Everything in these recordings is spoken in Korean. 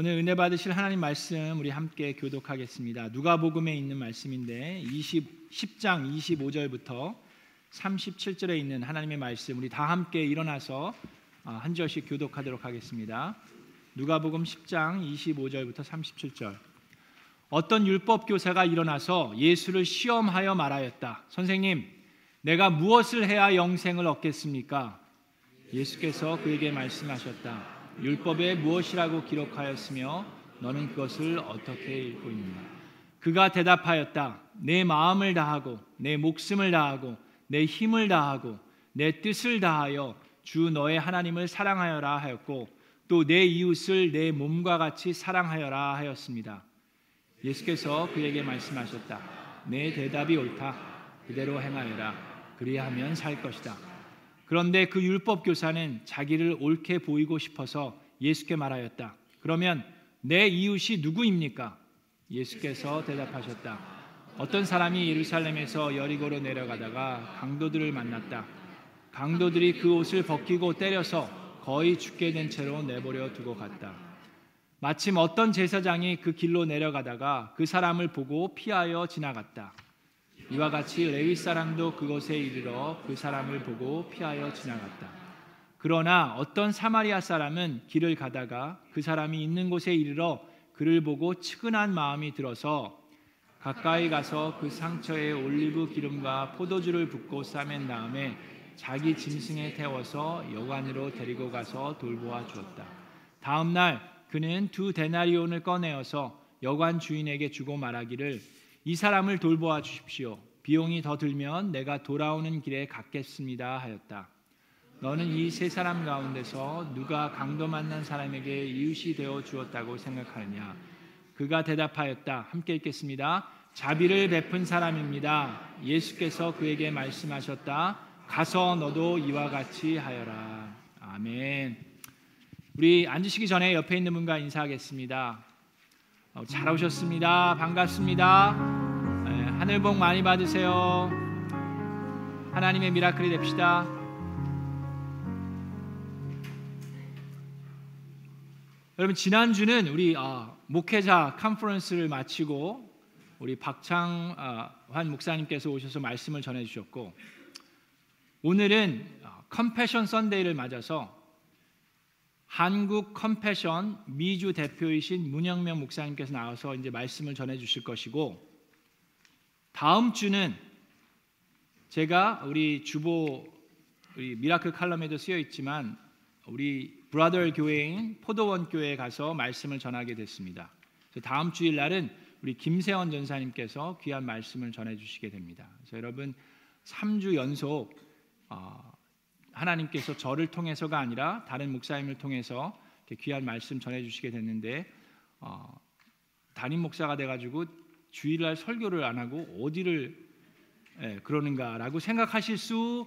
오늘 은혜 받으실 하나님 말씀 우리 함께 교독하겠습니다. 누가복음에 있는 말씀인데 20 10장 25절부터 37절에 있는 하나님의 말씀 우리 다 함께 일어나서 아, 한 절씩 교독하도록 하겠습니다. 누가복음 10장 25절부터 37절. 어떤 율법 교사가 일어나서 예수를 시험하여 말하였다. 선생님, 내가 무엇을 해야 영생을 얻겠습니까? 예수께서 그에게 말씀하셨다. 율법에 무엇이라고 기록하였으며 너는 그것을 어떻게 읽고 있느냐 그가 대답하였다 내 마음을 다하고 내 목숨을 다하고 내 힘을 다하고 내 뜻을 다하여 주 너의 하나님을 사랑하여라 하였고 또 내 이웃을 내 몸과 같이 사랑하여라 하였습니다. 예수께서 그에게 말씀하셨다. 내 대답이 옳다. 그대로 행하여라. 그리하면 살 것이다. 그런데 그 율법 교사는 자기를 옳게 보이고 싶어서 예수께 말하였다. 그러면 내 이웃이 누구입니까? 예수께서 대답하셨다. 어떤 사람이 예루살렘에서 여리고로 내려가다가 강도들을 만났다. 강도들이 그 옷을 벗기고 때려서 거의 죽게 된 채로 내버려 두고 갔다. 마침 어떤 제사장이 그 길로 내려가다가 그 사람을 보고 피하여 지나갔다. 이와 같이 레위 사람도 그곳에 이르러 그 사람을 보고 피하여 지나갔다. 그러나 어떤 사마리아 사람은 길을 가다가 그 사람이 있는 곳에 이르러 그를 보고 측은한 마음이 들어서 가까이 가서 그 상처에 올리브 기름과 포도주를 붓고 싸맨 다음에 자기 짐승에 태워서 여관으로 데리고 가서 돌보아 주었다. 다음 날 그는 두 데나리온을 꺼내어서 여관 주인에게 주고 말하기를 이 사람을 돌보아 주십시오. 비용이 더 들면 내가 돌아오는 길에 갖겠습니다 하였다. 너는 이 세 사람 가운데서 누가 강도 만난 사람에게 이웃이 되어 주었다고 생각하느냐? 그가 대답하였다. 함께 읽겠습니다. 자비를 베푼 사람입니다. 예수께서 그에게 말씀하셨다. 가서 너도 이와 같이 하여라. 아멘. 우리 앉으시기 전에 옆에 있는 분과 인사하겠습니다. 어, 잘 오셨습니다. 반갑습니다. 하늘 복 많이 받으세요. 하나님의 미라클이 됩시다. 여러분 지난주는 우리 어, 목회자 컨퍼런스를 마치고 우리 박창환 어, 목사님께서 오셔서 말씀을 전해 주셨고 오늘은 어, 컴패션 선데이를 맞아서 한국 컴패션 미주 대표이신 문영명 목사님께서 나와서 이제 말씀을 전해 주실 것이고 다음 주는 제가 우리 주보 우리 miracle 칼럼에도 쓰여 있지만 우리 brother 교회인 포도원 교회에 가서 말씀을 전하게 됐습니다. 다음 주일 날은 우리 김세원 전도사님께서 귀한 말씀을 전해 주시게 됩니다. 그래서 여러분 3주 연속 어, 하나님께서 저를 통해서가 아니라 다른 목사님을 통해서 귀한 말씀 전해 주시게 됐는데 어, 담임 목사가 돼 가지고 주일날 설교를 안 하고 어디를 예, 그러는가라고 생각하실 수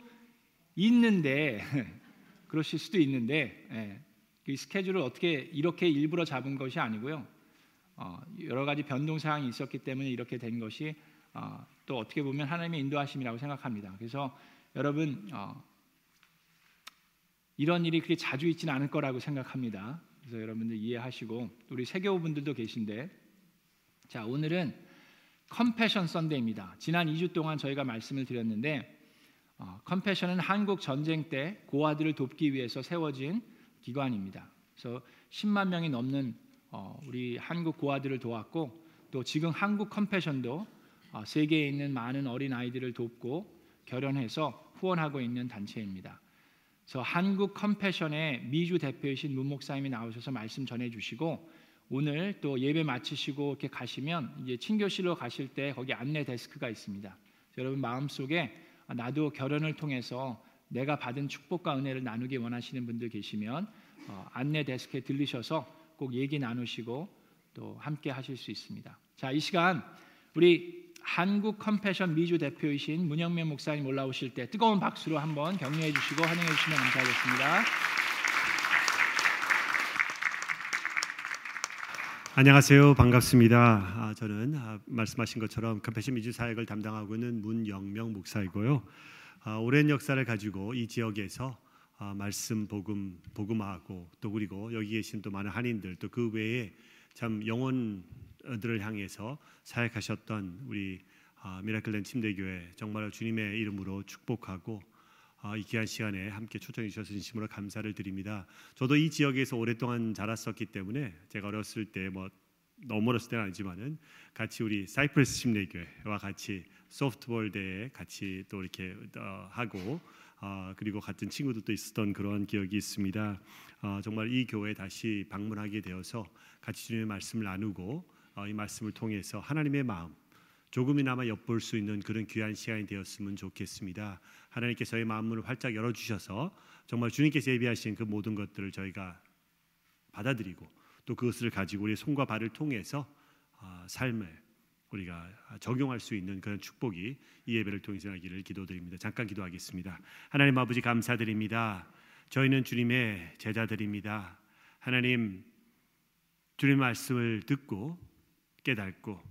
있는데 그러실 수도 있는데 예, 그 스케줄을 어떻게 이렇게 일부러 잡은 것이 아니고요. 어, 여러 가지 변동 사항이 있었기 때문에 이렇게 된 것이 어, 또 어떻게 보면 하나님의 인도하심이라고 생각합니다. 그래서 여러분 어, 이런 일이 그렇게 자주 있지는 않을 거라고 생각합니다. 그래서 여러분들 이해하시고 우리 세교분들도 계신데 자 오늘은 컴패션 썬데이입니다. 지난 2주 동안 저희가 말씀을 드렸는데 어, 컴패션은 한국 전쟁 때 고아들을 돕기 위해서 세워진 기관입니다. 그래서 10만 명이 넘는 어, 우리 한국 고아들을 도왔고 또 지금 한국 컴패션도 어, 세계에 있는 많은 어린 아이들을 돕고 결연해서 후원하고 있는 단체입니다. 그래서 한국 컴패션의 미주 대표이신 문 목사님이 나오셔서 말씀 전해주시고 오늘 또 예배 마치시고 이렇게 가시면 이제 친교실로 가실 때 거기 안내 데스크가 있습니다. 여러분 마음 속에 나도 결혼을 통해서 내가 받은 축복과 은혜를 나누기 원하시는 분들 계시면 어, 안내 데스크에 들리셔서 꼭 얘기 나누시고 또 함께 하실 수 있습니다. 자, 이 시간 우리 한국 컴패션 미주 대표이신 문영명 목사님 올라오실 때 뜨거운 박수로 한번 격려해 주시고 환영해 주시면 감사하겠습니다. 안녕하세요. 반갑습니다. 아, 저는 아, 말씀하신 것처럼 컴패션 미주 사역을 담당하고 있는 문영명 목사이고요. 아, 오랜 역사를 가지고 이 지역에서 아, 말씀 복음 복음하고 또 그리고 여기 계신 또 많은 한인들 또 그 외에 참 영혼 들을 향해서 사역하셨던 우리 아, 미라클랜 침대교회 정말 주님의 이름으로 축복하고 아, 이 귀한 시간에 함께 초청해 주셔서 진심으로 감사를 드립니다. 저도 이 지역에서 오랫동안 자랐었기 때문에 제가 어렸을 때 뭐 너무 어렸을 때는 아니지만은 같이 우리 사이프러스 침례교회와 같이 소프트볼 대회 같이 또 이렇게 어, 하고 어, 그리고 같은 친구들도 있었던 그런 기억이 있습니다. 어, 정말 이 교회 다시 방문하게 되어서 같이 주님의 말씀을 나누고 어, 이 말씀을 통해서 하나님의 마음 조금이나마 엿볼 수 있는 그런 귀한 시간이 되었으면 좋겠습니다. 하나님께서 의 마음문을 활짝 열어 주셔서 정말 주님께서 예비하신 그 모든 것들을 저희가 받아들이고 또 그것을 가지고 우리 손과 발을 통해서 아, 삶을 우리가 적용할 수 있는 그런 축복이 이 예배를 통해서 하기를 기도드립니다. 잠깐 기도하겠습니다. 하나님 아버지 감사드립니다. 저희는 주님의 제자들입니다. 하나님 주님 말씀을 듣고 깨닫고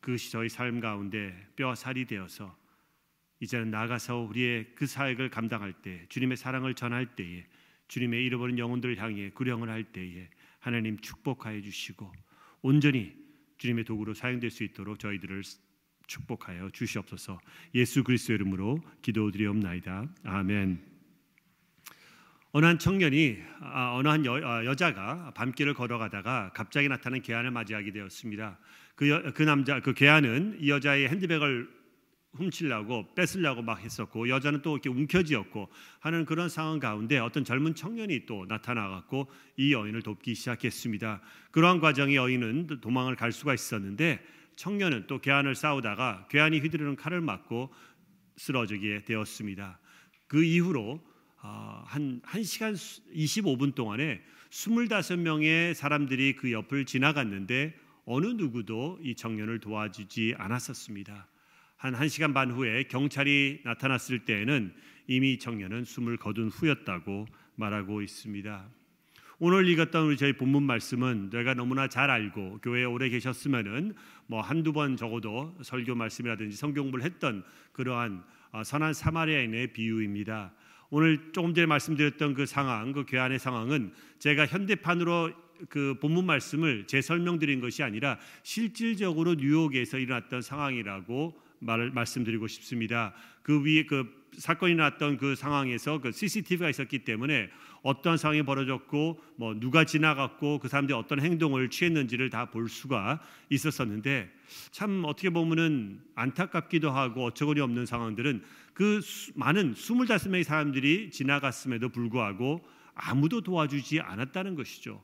그것이 저희 삶 가운데 뼈 살이 되어서 이제는 나가서 우리의 그 사역을 감당할 때 주님의 사랑을 전할 때에 주님의 잃어버린 영혼들을 향해 구령을 할 때에 하나님 축복하여 주시고 온전히 주님의 도구로 사용될 수 있도록 저희들을 축복하여 주시옵소서. 예수 그리스도 이름으로 기도드리옵나이다. 아멘. 어느 한 청년이 아, 어느 한 여, 아, 여자가 밤길을 걸어가다가 갑자기 나타난 괴한을 맞이하게 되었습니다. 그, 여, 그 남자 그 괴한은 이 여자의 핸드백을 훔치려고 뺏으려고 막 했었고 여자는 또 이렇게 움켜쥐었고 하는 그런 상황 가운데 어떤 젊은 청년이 또 나타나갖고 이 여인을 돕기 시작했습니다. 그러한 과정에 여인은 도망을 갈 수가 있었는데 청년은 또 괴한을 싸우다가 괴한이 휘두르는 칼을 맞고 쓰러지게 되었습니다. 그 이후로 아, 한 1시간 25분 동안에 25명의 사람들이 그 옆을 지나갔는데 어느 누구도 이 청년을 도와주지 않았었습니다. 한 1시간 반 후에 경찰이 나타났을 때에는 이미 청년은 숨을 거둔 후였다고 말하고 있습니다. 오늘 읽었던 우리 저희 본문 말씀은 내가 너무나 잘 알고 교회에 오래 계셨으면은 뭐 한두 번 적어도 설교 말씀이라든지 성경을 했던 그러한 어, 선한 사마리아인의 비유입니다. 오늘 조금 전에 말씀드렸던 그 상황, 그 교환의 상황은 제가 현대판으로 그 본문 말씀을 재설명드린 것이 아니라 실질적으로 뉴욕에서 일어났던 상황이라고 말을 말씀드리고 싶습니다. 그 위에 그 사건이 났던 그 상황에서 그 CCTV가 있었기 때문에 어떤 상황이 벌어졌고 뭐 누가 지나갔고 그 사람들이 어떤 행동을 취했는지를 다 볼 수가 있었었는데 참 어떻게 보면은 안타깝기도 하고 어처구니 없는 상황들은 그 수, 많은 25명의 사람들이 지나갔음에도 불구하고 아무도 도와주지 않았다는 것이죠.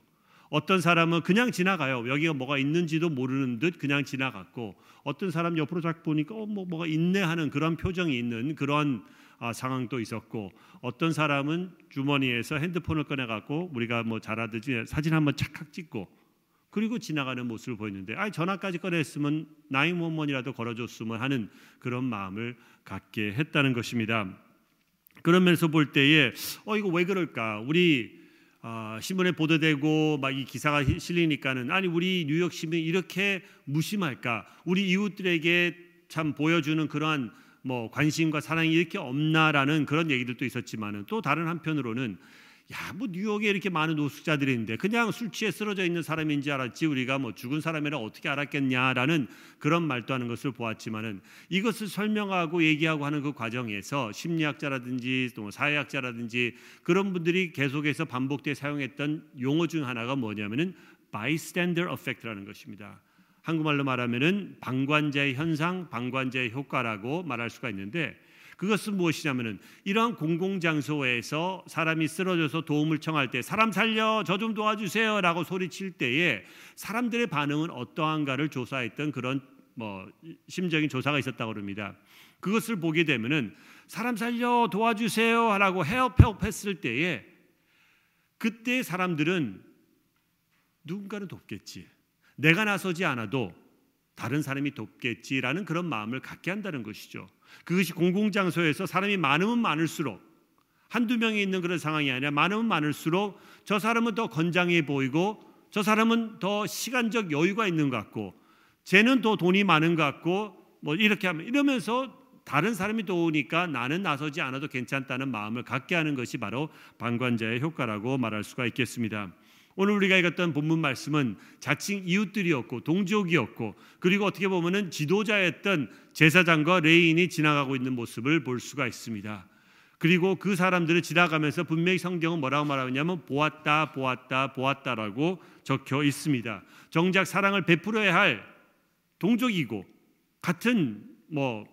어떤 사람은 그냥 지나가요. 여기가 뭐가 있는지도 모르는 듯 그냥 지나갔고 어떤 사람 옆으로 쫙 보니까 어, 뭐 뭐가 있네 하는 그런 표정이 있는 그런 아, 상황도 있었고 어떤 사람은 주머니에서 핸드폰을 꺼내 갖고 우리가 뭐 잘하듯이 사진 한번 착각 찍고 그리고 지나가는 모습을 보였는데 아 전화까지 꺼냈으면 나이원원이라도 걸어줬으면 하는 그런 마음을 갖게 했다는 것입니다. 그런 면에서 볼 때에 어 이거 왜 그럴까? 우리 어, 신문에 보도되고 막 이 기사가 실리니까는 아니 우리 뉴욕 시민이 이렇게 무심할까? 우리 이웃들에게 참 보여주는 그러한 뭐 관심과 사랑이 이렇게 없나라는 그런 얘기들도 있었지만은 또 다른 한편으로는 야, 뭐 뉴욕에 이렇게 많은 노숙자들이 있는데 그냥 술 취해 쓰러져 있는 사람인지 알았지 우리가 뭐 죽은 사람이라 어떻게 알았겠냐라는 그런 말도 하는 것을 보았지만은 이것을 설명하고 얘기하고 하는 그 과정에서 심리학자라든지 또 사회학자라든지 그런 분들이 계속해서 반복돼 사용했던 용어 중 하나가 뭐냐면은 bystander effect라는 것입니다. 한국말로 말하면은 방관자의 현상, 방관자의 효과라고 말할 수가 있는데 그것은 무엇이냐면은 이러한 공공 장소에서 사람이 쓰러져서 도움을 청할 때 사람 살려 저 좀 도와주세요라고 소리칠 때에 사람들의 반응은 어떠한가를 조사했던 그런 뭐 심적인 조사가 있었다고 합니다. 그것을 보게 되면은 사람 살려 도와주세요라고 헤어페업 했을 때에 그때 사람들은 누군가는 돕겠지. 내가 나서지 않아도 다른 사람이 돕겠지라는 그런 마음을 갖게 한다는 것이죠. 그것이 공공장소에서 사람이 많으면 많을수록 한두 명이 있는 그런 상황이 아니라 많으면 많을수록 저 사람은 더 건장해 보이고 저 사람은 더 시간적 여유가 있는 것 같고 쟤는 더 돈이 많은 것 같고 뭐 이렇게 하면 이러면서 다른 사람이 도우니까 나는 나서지 않아도 괜찮다는 마음을 갖게 하는 것이 바로 방관자의 효과라고 말할 수가 있겠습니다. 오늘 우리가 읽었던 본문 말씀은 자칭 이웃들이었고 동족이었고 그리고 어떻게 보면은 지도자였던 제사장과 레인이 지나가고 있는 모습을 볼 수가 있습니다. 그리고 그 사람들을 지나가면서 분명히 성경은 뭐라고 말하냐면 보았다 보았다 보았다라고 적혀 있습니다. 정작 사랑을 베풀어야 할 동족이고 같은 뭐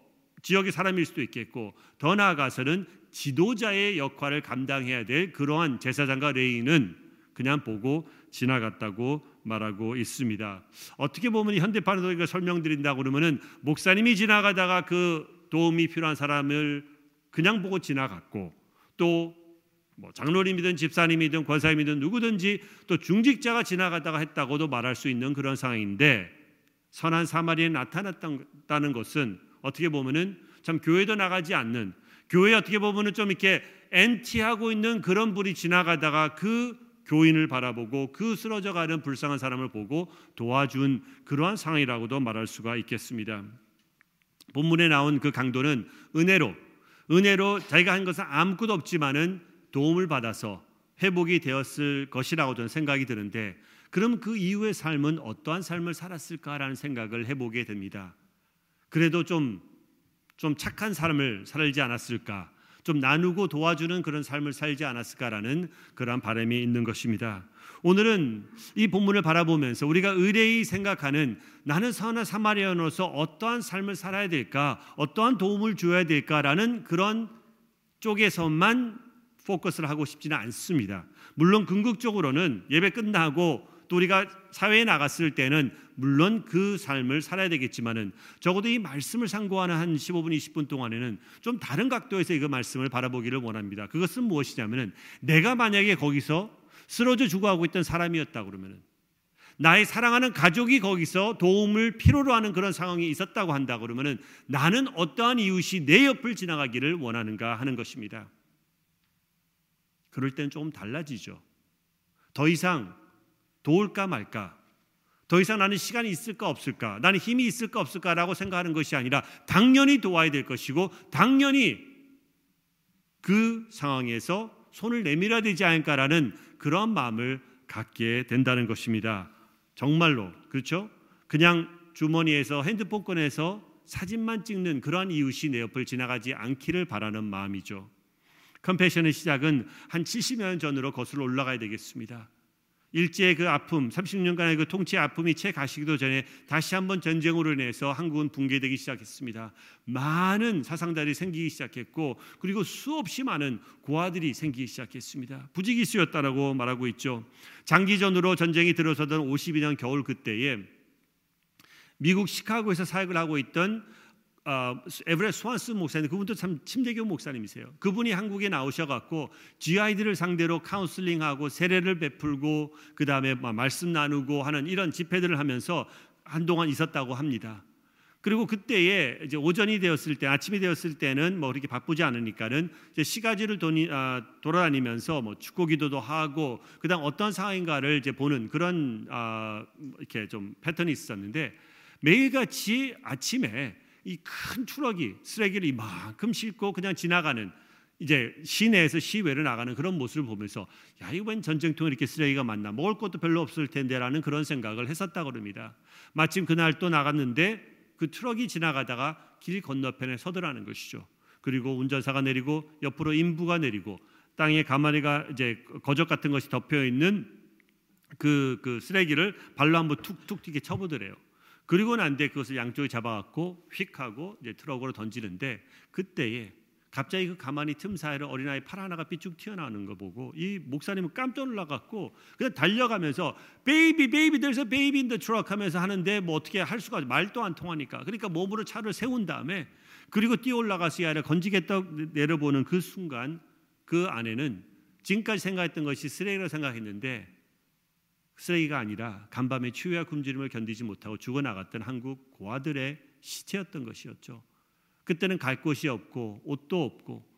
지역의 사람일 수도 있겠고 더 나아가서는 지도자의 역할을 감당해야 될 그러한 제사장과 레인은 그냥 보고 지나갔다고 말하고 있습니다. 어떻게 보면 현대판으로 이거 설명드린다고 그러면은 목사님이 지나가다가 그 도움이 필요한 사람을 그냥 보고 지나갔고 또 뭐 장로님이든 집사님이든 권사님이든 누구든지 또 중직자가 지나가다가 했다고도 말할 수 있는 그런 상황인데 선한 사마리에 나타났다는 것은 어떻게 보면은 참 교회도 나가지 않는 교회 어떻게 보면은 좀 이렇게 엔티하고 있는 그런 분이 지나가다가 그 교인을 바라보고 그 쓰러져가는 불쌍한 사람을 보고 도와준 그러한 상황이라고도 말할 수가 있겠습니다. 본문에 나온 그 강도는 은혜로 은혜로 자기가 한 것은 아무것도 없지만은 도움을 받아서 회복이 되었을 것이라고 저는 생각이 드는데 그럼 그 이후의 삶은 어떠한 삶을 살았을까라는 생각을 해보게 됩니다. 그래도 좀, 좀 착한 삶을 살지 않았을까? 좀 나누고 도와주는 그런 삶을 살지 않았을까라는 그러한 바람이 있는 것입니다. 오늘은 이 본문을 바라보면서 우리가 의뢰히 생각하는 나는 선한 사마리아노서 어떠한 삶을 살아야 될까, 어떠한 도움을 줘야 될까라는 그런 쪽에서만 포커스를 하고 싶지는 않습니다. 물론 궁극적으로는 예배 끝나고 또 우리가 사회에 나갔을 때는 물론 그 삶을 살아야 되겠지만은 적어도 이 말씀을 상고하는 한 15분 20분 동안에는 좀 다른 각도에서 이 말씀을 바라보기를 원합니다. 그것은 무엇이냐면은 내가 만약에 거기서 쓰러져 죽어가고 있던 사람이었다 그러면은 나의 사랑하는 가족이 거기서 도움을 필요로 하는 그런 상황이 있었다고 한다 그러면은 나는 어떠한 이웃이 내 옆을 지나가기를 원하는가 하는 것입니다. 그럴 때는 조금 달라지죠. 더 이상 도울까 말까? 더 이상 나는 시간이 있을까 없을까? 나는 힘이 있을까 없을까라고 생각하는 것이 아니라 당연히 도와야 될 것이고 당연히 그 상황에서 손을 내밀어야 되지 않을까라는 그런 마음을 갖게 된다는 것입니다. 정말로 그렇죠? 그냥 주머니에서 핸드폰 꺼내서 사진만 찍는 그러한 이웃이 내 옆을 지나가지 않기를 바라는 마음이죠. 컴패션의 시작은 한 70년 전으로 거슬러 올라가야 되겠습니다. 일제의 그 아픔, 30년간의 그 통치의 아픔이 채 가시기도 전에 다시 한번 전쟁으로 인해서 한국은 붕괴되기 시작했습니다. 많은 사상자들이 생기기 시작했고 그리고 수없이 많은 고아들이 생기기 시작했습니다. 부지기수였다라고 말하고 있죠. 장기전으로 전쟁이 들어서던 52년 겨울 그때에 미국 시카고에서 사역을 하고 있던 어, 에브레 스완스 목사님 그분도 참 침대교 목사님이세요. 그분이 한국에 나오셔갖고 GI들을 상대로 카운슬링하고 세례를 베풀고 그 다음에 말씀 나누고 하는 이런 집회들을 하면서 한동안 있었다고 합니다. 그리고 그때에 이제 오전이 되었을 때 아침이 되었을 때는 뭐 그렇게 바쁘지 않으니까는 이제 시가지를 도니, 아, 돌아다니면서 뭐 축구 기도도 하고 그다음 어떤 상황인가를 이제 보는 그런 아, 이렇게 좀 패턴이 있었는데 매일같이 아침에 이 큰 트럭이 쓰레기를 이만큼 싣고 그냥 지나가는 이제 시내에서 시외로 나가는 그런 모습을 보면서 야 이거 웬 전쟁통에 이렇게 쓰레기가 많나 먹을 것도 별로 없을 텐데라는 그런 생각을 했었다 그럽니다. 마침 그날 또 나갔는데 그 트럭이 지나가다가 길 건너편에 서더라는 것이죠. 그리고 운전사가 내리고 옆으로 인부가 내리고 땅에 가마니가 이제 거적 같은 것이 덮여 있는 그, 그 쓰레기를 발로 한번 툭툭 튀게 쳐보더래요. 그리고 난 뒤에 그것을 양쪽에 잡아갖고 휙 하고 이제 트럭으로 던지는데 그때에 갑자기 그 가마니 틈 사이로 어린아이 팔 하나가 삐쭉 튀어나오는 거 보고 이 목사님은 깜짝 놀라갖고 그냥 달려가면서 baby baby baby in the truck 하면서 하는데 뭐 어떻게 할 수가 말도 안 통하니까. 그러니까 몸으로 차를 세운 다음에 그리고 뛰어 올라가서 아이를 건지겠다 내려보는 그 순간 그 안에는 지금까지 생각했던 것이 쓰레기라고 생각했는데 쓰레기가 아니라 간밤에 추위와 굶주림을 견디지 못하고 죽어나갔던 한국 고아들의 시체였던 것이었죠. 그때는 갈 곳이 없고 옷도 없고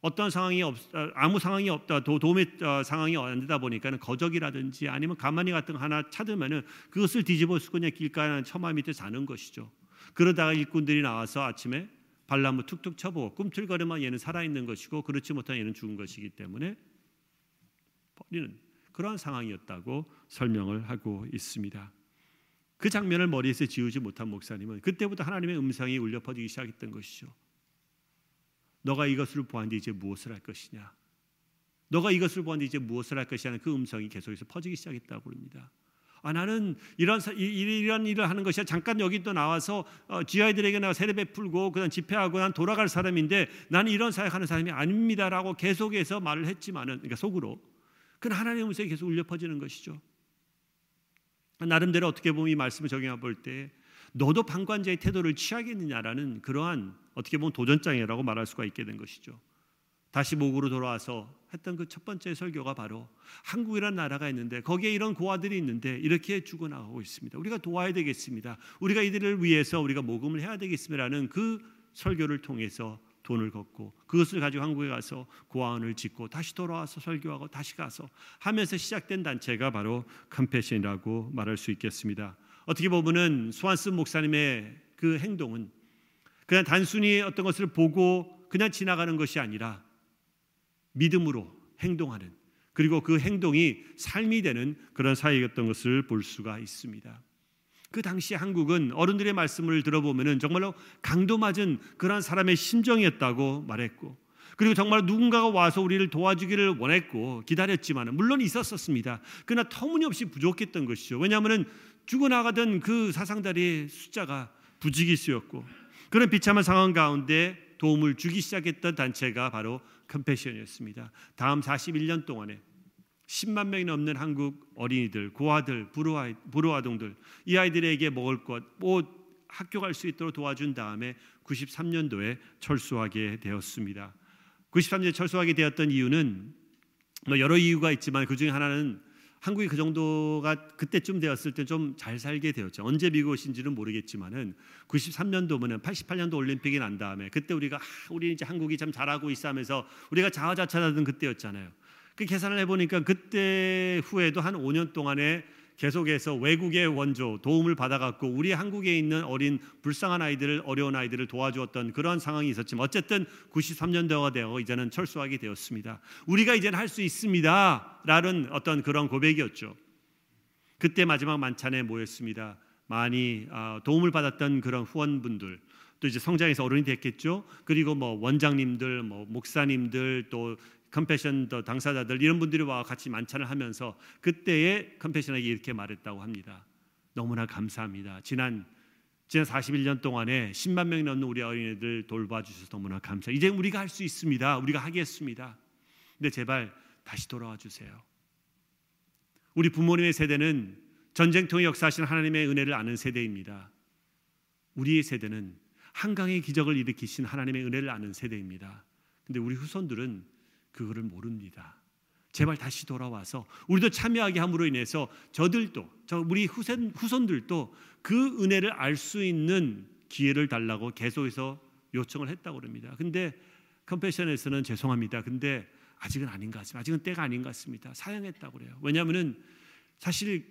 어떤 상황이 없, 아무 상황이 없다 도, 도움의 어, 상황이 안 되다 보니까는 거적이라든지 아니면 가만히 같은 거 하나 찾으면은 그것을 뒤집어 쓰고 그냥 길가에 처마 밑에 자는 것이죠. 그러다가 일꾼들이 나와서 아침에 발나무 툭툭 쳐보고 꿈틀거리면 얘는 살아 있는 것이고 그렇지 못한 얘는 죽은 것이기 때문에 버리는 그러한 상황이었다고 설명을 하고 있습니다. 그 장면을 머리에서 지우지 못한 목사님은 그때부터 하나님의 음성이 울려 퍼지기 시작했던 것이죠. 너가 이것을 보았는데 이제 무엇을 할 것이냐? 너가 이것을 보았는데 이제 무엇을 할 것이냐는 그 음성이 계속해서 퍼지기 시작했다고 합니다. 아 나는 이런 이런 일을 하는 것이 잠깐 여기 또 나와서 어, 지하이들에게 나 세례 베풀고 그다음 집회하고 난 돌아갈 사람인데 나는 이런 사역하는 사람이 아닙니다라고 계속해서 말을 했지만은 그러니까 속으로 그 하나님의 음성이 계속 울려 퍼지는 것이죠. 나름대로 어떻게 보면 이 말씀을 적용해 볼 때 너도 방관자의 태도를 취하겠느냐라는 그러한 어떻게 보면 도전장이라고 말할 수가 있게 된 것이죠. 다시 목으로 돌아와서 했던 그 첫 번째 설교가 바로 한국이라는 나라가 있는데 거기에 이런 고아들이 있는데 이렇게 죽어나가고 있습니다. 우리가 도와야 되겠습니다. 우리가 이들을 위해서 우리가 모금을 해야 되겠습니다라는 그 설교를 통해서 돈을 걷고 그것을 가지고 한국에 가서 고아원을 짓고 다시 돌아와서 설교하고 다시 가서 하면서 시작된 단체가 바로 컴패션이라고 말할 수 있겠습니다. 어떻게 보면은 수완스 목사님의 그 행동은 그냥 단순히 어떤 것을 보고 그냥 지나가는 것이 아니라 믿음으로 행동하는 그리고 그 행동이 삶이 되는 그런 사회였던 것을 볼 수가 있습니다. 그 당시 한국은 어른들의 말씀을 들어보면은 정말로 강도 맞은 그런 사람의 심정이었다고 말했고 그리고 정말 누군가가 와서 우리를 도와주기를 원했고 기다렸지만 물론 있었었습니다. 그러나 터무니없이 부족했던 것이죠. 왜냐하면 죽어나가던 그 사상자리의 숫자가 부지기수였고 그런 비참한 상황 가운데 도움을 주기 시작했던 단체가 바로 컴패션이었습니다. 다음 41년 동안에 10만 명이 넘는 한국 어린이들, 고아들, 불우아, 불우아동들 이 아이들에게 먹을 것, 옷, 학교 갈 수 있도록 도와준 다음에 93년도에 철수하게 되었습니다. 93년에 철수하게 되었던 이유는 뭐 여러 이유가 있지만 그 중에 하나는 한국이 그 정도가 그때쯤 되었을 때 좀 잘 살게 되었죠. 언제 미국 오신지는 모르겠지만은 93년도면은 88년도 올림픽이 난 다음에 그때 우리가 아, 우리 이제 한국이 참 잘하고 있어 하면서 우리가 자화자찬하던 그때였잖아요. 그 계산을 해보니까 그때 후에도 한 5년 동안에 계속해서 외국의 원조 도움을 받아갖고 우리 한국에 있는 어린 불쌍한 아이들을 어려운 아이들을 도와주었던 그런 상황이 있었지만 어쨌든 93년도가 되어 이제는 철수하게 되었습니다. 우리가 이제는 할 수 있습니다라는 어떤 그런 고백이었죠. 그때 마지막 만찬에 모였습니다. 많이 아, 도움을 받았던 그런 후원분들 또 이제 성장해서 어른이 됐겠죠. 그리고 뭐 원장님들, 뭐 목사님들 또 컴패션 더 당사자들 이런 분들이 와 같이 만찬을 하면서 그때에 컴패션에게 이렇게 말했다고 합니다. 너무나 감사합니다. 지난 지난 41년 동안에 10만 명이 넘는 우리 어린이들 돌봐 주셔서 너무나 감사. 이제 우리가 할 수 있습니다. 우리가 하겠습니다. 근데 제발 다시 돌아와 주세요. 우리 부모님의 세대는 전쟁통의 역사하신 하나님의 은혜를 아는 세대입니다. 우리의 세대는 한강의 기적을 일으키신 하나님의 은혜를 아는 세대입니다. 근데 우리 후손들은 그거를 모릅니다. 제발 다시 돌아와서 우리도 참여하게 함으로 인해서 저들도 저 우리 후손, 후손들도 그 은혜를 알 수 있는 기회를 달라고 계속해서 요청을 했다고 그럽니다. 근데 컴패션에서는 죄송합니다. 근데 아직은 아닌 것 같습니다. 아직은 때가 아닌 것 같습니다. 사양했다고 그래요. 왜냐하면은 사실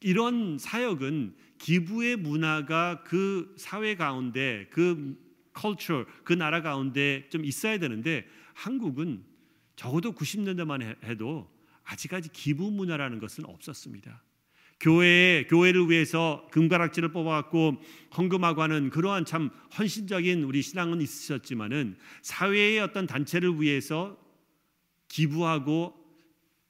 이런 사역은 기부의 문화가 그 사회 가운데 그 컬처 그 나라 가운데 좀 있어야 되는데 한국은 적어도 90년대만 해도 아직까지 기부 문화라는 것은 없었습니다. 교회 교회를 위해서 금가락지를 뽑아갖고 헌금하고 하는 그러한 참 헌신적인 우리 신앙은 있으셨지만은 사회의 어떤 단체를 위해서 기부하고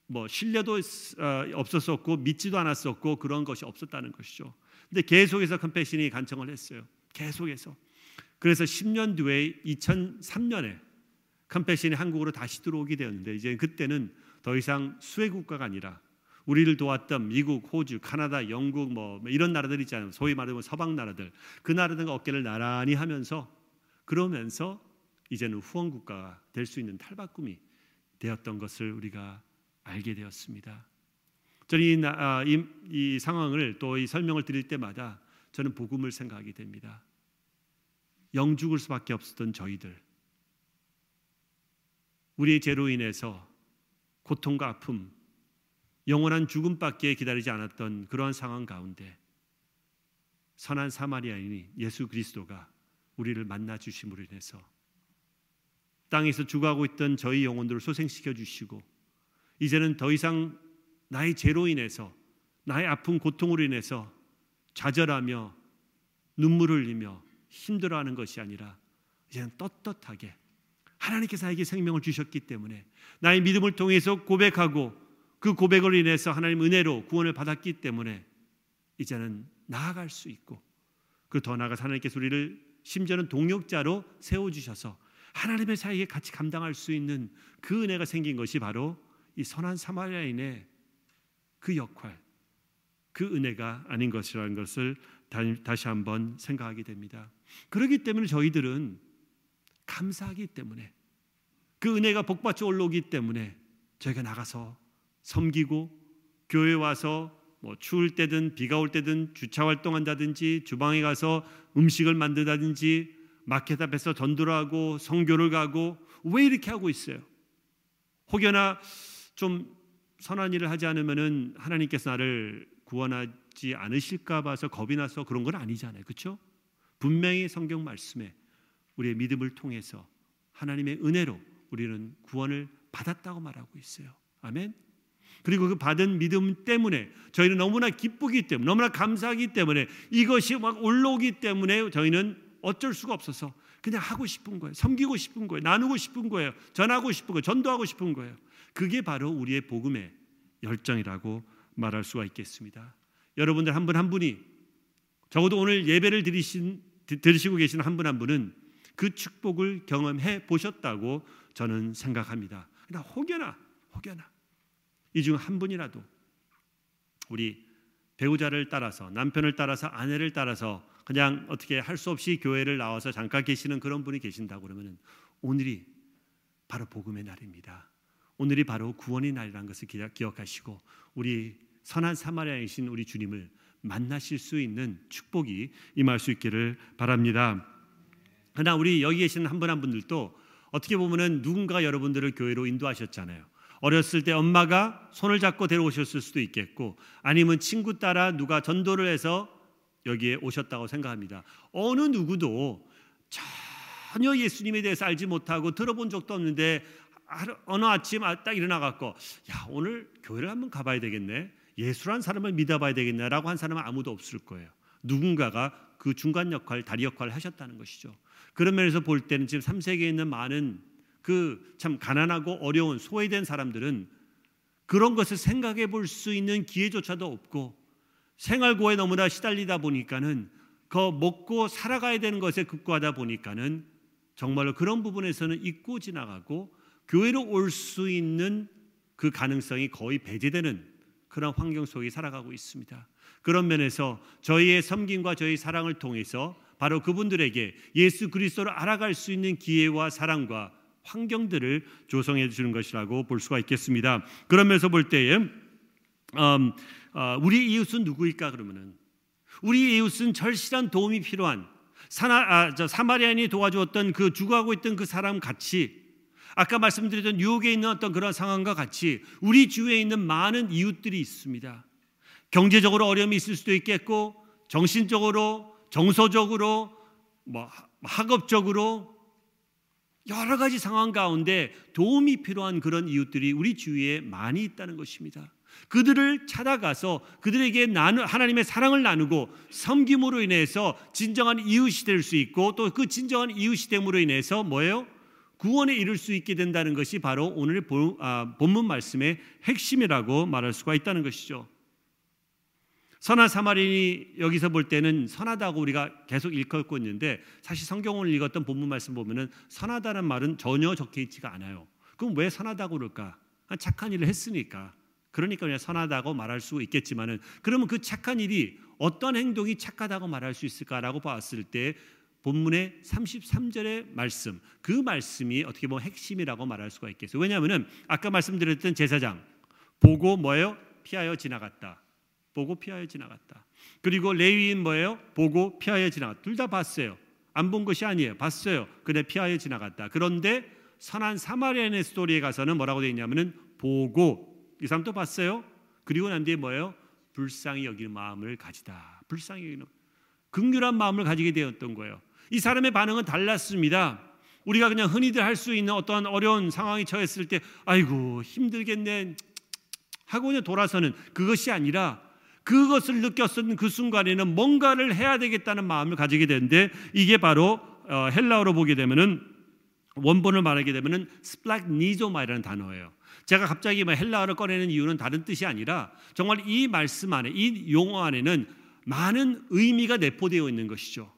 뭐 신뢰도 어, 없었었고 믿지도 않았었고 그런 것이 없었다는 것이죠. 근데 계속해서 컴패션이 간청을 했어요. 계속해서. 그래서 10년 뒤에 2003년에 컴패션이 한국으로 다시 들어오게 되었는데 이제 그때는 더 이상 수혜 국가가 아니라 우리를 도왔던 미국, 호주, 카나다, 영국 뭐 이런 나라들 있잖아요. 소위 말하면 서방 나라들 그 나라들과 어깨를 나란히 하면서 그러면서 이제는 후원 국가가 될 수 있는 탈바꿈이 되었던 것을 우리가 알게 되었습니다. 저는 이, 아, 이, 이 상황을 또 이 설명을 드릴 때마다 저는 복음을 생각하게 됩니다. 영 죽을 수밖에 없었던 저희들 우리의 죄로 인해서 고통과 아픔, 영원한 죽음밖에 기다리지 않았던 그러한 상황 가운데 선한 사마리아인이 예수 그리스도가 우리를 만나 주심으로 인해서 땅에서 죽어가고 있던 저희 영혼들을 소생시켜 주시고 이제는 더 이상 나의 죄로 인해서 나의 아픈 고통으로 인해서 좌절하며 눈물을 흘리며 힘들어하는 것이 아니라 이제는 떳떳하게 하나님께서 나에게 생명을 주셨기 때문에 나의 믿음을 통해서 고백하고 그 고백으로 인해서 하나님 은혜로 구원을 받았기 때문에 이제는 나아갈 수 있고 그더 나아가 하나님께서 우리를 심지어는 동역자로 세워 주셔서 하나님의 사이에 같이 감당할 수 있는 그 은혜가 생긴 것이 바로 이 선한 사마리아인의 그 역할, 그 은혜가 아닌 것이라는 것을 다시 한번 생각하게 됩니다. 그렇기 때문에 저희들은 감사하기 때문에 그 은혜가 복받쳐 올라오기 때문에 저희가 나가서 섬기고 교회 와서 뭐 추울 때든 비가 올 때든 주차 활동한다든지 주방에 가서 음식을 만들다든지 마켓 앞에서 전도를 하고 성교를 가고 왜 이렇게 하고 있어요? 혹여나 좀 선한 일을 하지 않으면은 하나님께서 나를 구원하지 않으실까 봐서 겁이 나서 그런 건 아니잖아요. 그렇죠? 분명히 성경 말씀에 우리의 믿음을 통해서 하나님의 은혜로 우리는 구원을 받았다고 말하고 있어요. 아멘. 그리고 그 받은 믿음 때문에 저희는 너무나 기쁘기 때문에 너무나 감사하기 때문에 이것이 막 올라오기 때문에 저희는 어쩔 수가 없어서 그냥 하고 싶은 거예요. 섬기고 싶은 거예요. 나누고 싶은 거예요. 전하고 싶은 거예요. 전도하고 싶은 거예요. 그게 바로 우리의 복음의 열정이라고 말할 수가 있겠습니다. 여러분들 한 분한 한 분이 적어도 오늘 예배를 드리신 들으시고 계신 한 분한 한 분은 그 축복을 경험해 보셨다고 저는 생각합니다. 혹여나 혹여나 이 중 한 분이라도 우리 배우자를 따라서 남편을 따라서 아내를 따라서 그냥 어떻게 할 수 없이 교회를 나와서 잠깐 계시는 그런 분이 계신다고 그러면 오늘이 바로 복음의 날입니다. 오늘이 바로 구원의 날이라는 것을 기억하시고 우리 선한 사마리아이신 우리 주님을 만나실 수 있는 축복이 임할 수 있기를 바랍니다. 그러나 우리 여기 계시는 한 분 한 분들도 어떻게 보면은 누군가 여러분들을 교회로 인도하셨잖아요. 어렸을 때 엄마가 손을 잡고 데려오셨을 수도 있겠고 아니면 친구 따라 누가 전도를 해서 여기에 오셨다고 생각합니다. 어느 누구도 전혀 예수님에 대해서 알지 못하고 들어본 적도 없는데 어느 아침 아, 딱 일어나 갖고 야 오늘 교회를 한번 가봐야 되겠네 예수란 사람을 믿어봐야 되겠네라고 한 사람은 아무도 없을 거예요. 누군가가 그 중간 역할, 다리 역할을 하셨다는 것이죠. 그런 면에서 볼 때는 지금 3세계에 있는 많은 그 참 가난하고 어려운 소외된 사람들은 그런 것을 생각해 볼 수 있는 기회조차도 없고 생활고에 너무나 시달리다 보니까는 그 먹고 살아가야 되는 것에 급고하다 보니까는 정말로 그런 부분에서는 잊고 지나가고 교회로 올 수 있는 그 가능성이 거의 배제되는 그런 환경 속에 살아가고 있습니다. 그런 면에서 저희의 섬김과 저희 사랑을 통해서 바로 그분들에게 예수 그리스도를 알아갈 수 있는 기회와 사랑과 환경들을 조성해 주는 것이라고 볼 수가 있겠습니다. 그러면서 볼 때에 음, 어, 우리 이웃은 누구일까 그러면은 우리 이웃은 절실한 도움이 필요한 사나, 아, 저 사마리아인이 도와주었던 그 죽어가고 있던 그 사람 같이 아까 말씀드렸던 유혹에 있는 어떤 그런 상황과 같이 우리 주위에 있는 많은 이웃들이 있습니다. 경제적으로 어려움이 있을 수도 있겠고 정신적으로 정서적으로 뭐 학업적으로 여러 가지 상황 가운데 도움이 필요한 그런 이웃들이 우리 주위에 많이 있다는 것입니다. 그들을 찾아가서 그들에게 나누, 하나님의 사랑을 나누고 섬김으로 인해서 진정한 이웃이 될 수 있고 또 그 진정한 이웃이 됨으로 인해서 뭐예요? 구원에 이를 수 있게 된다는 것이 바로 오늘 아, 본문 말씀의 핵심이라고 말할 수가 있다는 것이죠. 선한 사마리인이 여기서 볼 때는 선하다고 우리가 계속 읽고 있는데 사실 성경을 읽었던 본문 말씀 보면은 선하다는 말은 전혀 적혀 있지가 않아요. 그럼 왜 선하다고 그럴까? 착한 일을 했으니까. 그러니까 그냥 선하다고 말할 수 있겠지만은 그러면 그 착한 일이 어떤 행동이 착하다고 말할 수 있을까라고 봤을 때 본문의 33절의 말씀 그 말씀이 어떻게 보면 핵심이라고 말할 수가 있겠어요. 왜냐하면은 아까 말씀드렸던 제사장 보고 뭐예요? 피하여 지나갔다. 보고 피하여 지나갔다. 그리고 레위인 뭐예요? 보고 피하여 지나갔다. 둘 다 봤어요. 안 본 것이 아니에요. 봤어요. 근데 피하여 지나갔다. 그런데 선한 사마리아인의 스토리에 가서는 뭐라고 되어 있냐면은 보고 이 사람도 봤어요. 그리고 난 뒤에 뭐예요? 불쌍히 여기는 마음을 가지다. 불쌍히 여기는 긍휼한 마음을 가지게 되었던 거예요. 이 사람의 반응은 달랐습니다. 우리가 그냥 흔히들 할 수 있는 어떠한 어려운 상황이 처했을 때 아이고 힘들겠네 하고 그냥 돌아서는 그것이 아니라 그것을 느꼈었던 그 순간에는 뭔가를 해야 되겠다는 마음을 가지게 되는데 이게 바로 어, 헬라어로 보게 되면은 원본을 말하게 되면은 스플락니조마이라는 단어예요. 제가 갑자기 뭐 헬라어를 꺼내는 이유는 다른 뜻이 아니라 정말 이 말씀 안에 이 용어 안에는 많은 의미가 내포되어 있는 것이죠.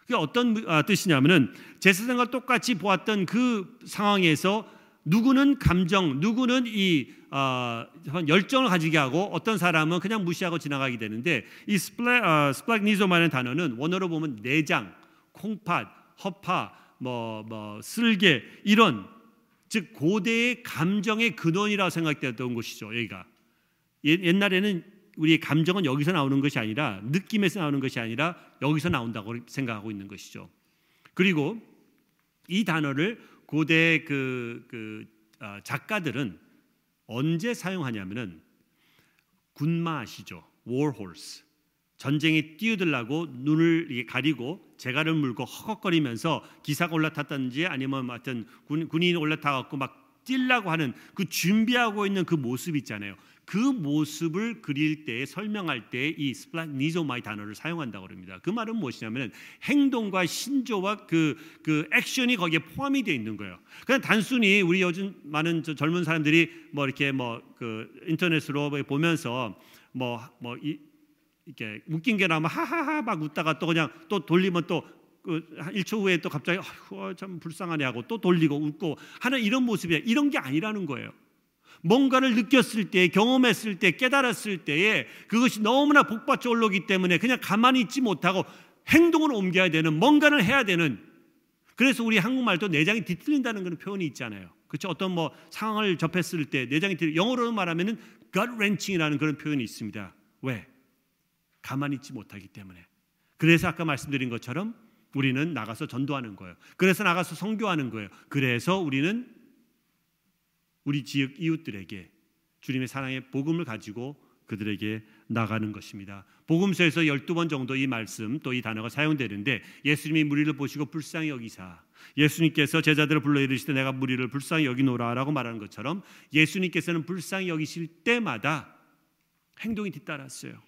그게 어떤 아, 뜻이냐면은 제 세상과 똑같이 보았던 그 상황에서 누구는 감정, 누구는 이 어, 열정을 가지게 하고 어떤 사람은 그냥 무시하고 지나가게 되는데 이 스플라, 어, 스플락니조마는 단어는 원어로 보면 내장, 콩팥, 허파, 뭐, 뭐 쓸개 이런 즉 고대의 감정의 근원이라고 생각되었던 것이죠. 여기가 옛날에는 우리의 감정은 여기서 나오는 것이 아니라 느낌에서 나오는 것이 아니라 여기서 나온다고 생각하고 있는 것이죠. 그리고 이 단어를 고대 그, 그 어, 작가들은 언제 사용하냐면은 군마 아시죠? warhorse. 전쟁에 뛰어들라고 눈을 가리고 재갈을 물고 허걱거리면서 기사가 올라탔든지 아니면 하여튼 군, 군인이 올라타 갖고 막 뛸라고 하는 그 준비하고 있는 그 모습 있잖아요. 그 모습을 그릴 때 설명할 때 이 스플라니조마이 단어를 사용한다고 합니다. 그 말은 무엇이냐면 행동과 신조와 그, 그 액션이 거기에 포함이 되어 있는 거예요. 그냥 단순히 우리 요즘 많은 젊은 사람들이 뭐 이렇게 뭐 그 인터넷으로 보면서 뭐뭐 뭐 이렇게 웃긴 게 나면 하하하 막 웃다가 또 그냥 또 돌리면 또그 1초 후에 또 갑자기 아휴 참 불쌍하네 하고 또 돌리고 웃고 하는 이런 모습이 이런 게 아니라는 거예요. 뭔가를 느꼈을 때, 경험했을 때, 깨달았을 때에 그것이 너무나 복받쳐 올라오기 때문에 그냥 가만히 있지 못하고 행동을 옮겨야 되는 뭔가를 해야 되는 그래서 우리 한국말도 내장이 뒤틀린다는 그런 표현이 있잖아요. 그렇죠? 어떤 뭐 상황을 접했을 때 내장이 뒤 영어로 말하면은 gut wrenching이라는 그런 표현이 있습니다. 왜? 가만히 있지 못하기 때문에. 그래서 아까 말씀드린 것처럼 우리는 나가서 전도하는 거예요. 그래서 나가서 선교하는 거예요. 그래서 우리는 우리 지역 이웃들에게 주님의 사랑의 복음을 가지고 그들에게 나가는 것입니다. 복음서에서 12번 정도 이 말씀 또 이 단어가 사용되는데 예수님이 무리를 보시고 불쌍히 여기사 예수님께서 제자들을 불러 이르시되 내가 무리를 불쌍히 여기노라라고 말하는 것처럼 예수님께서는 불쌍히 여기실 때마다 행동이 뒤따랐어요.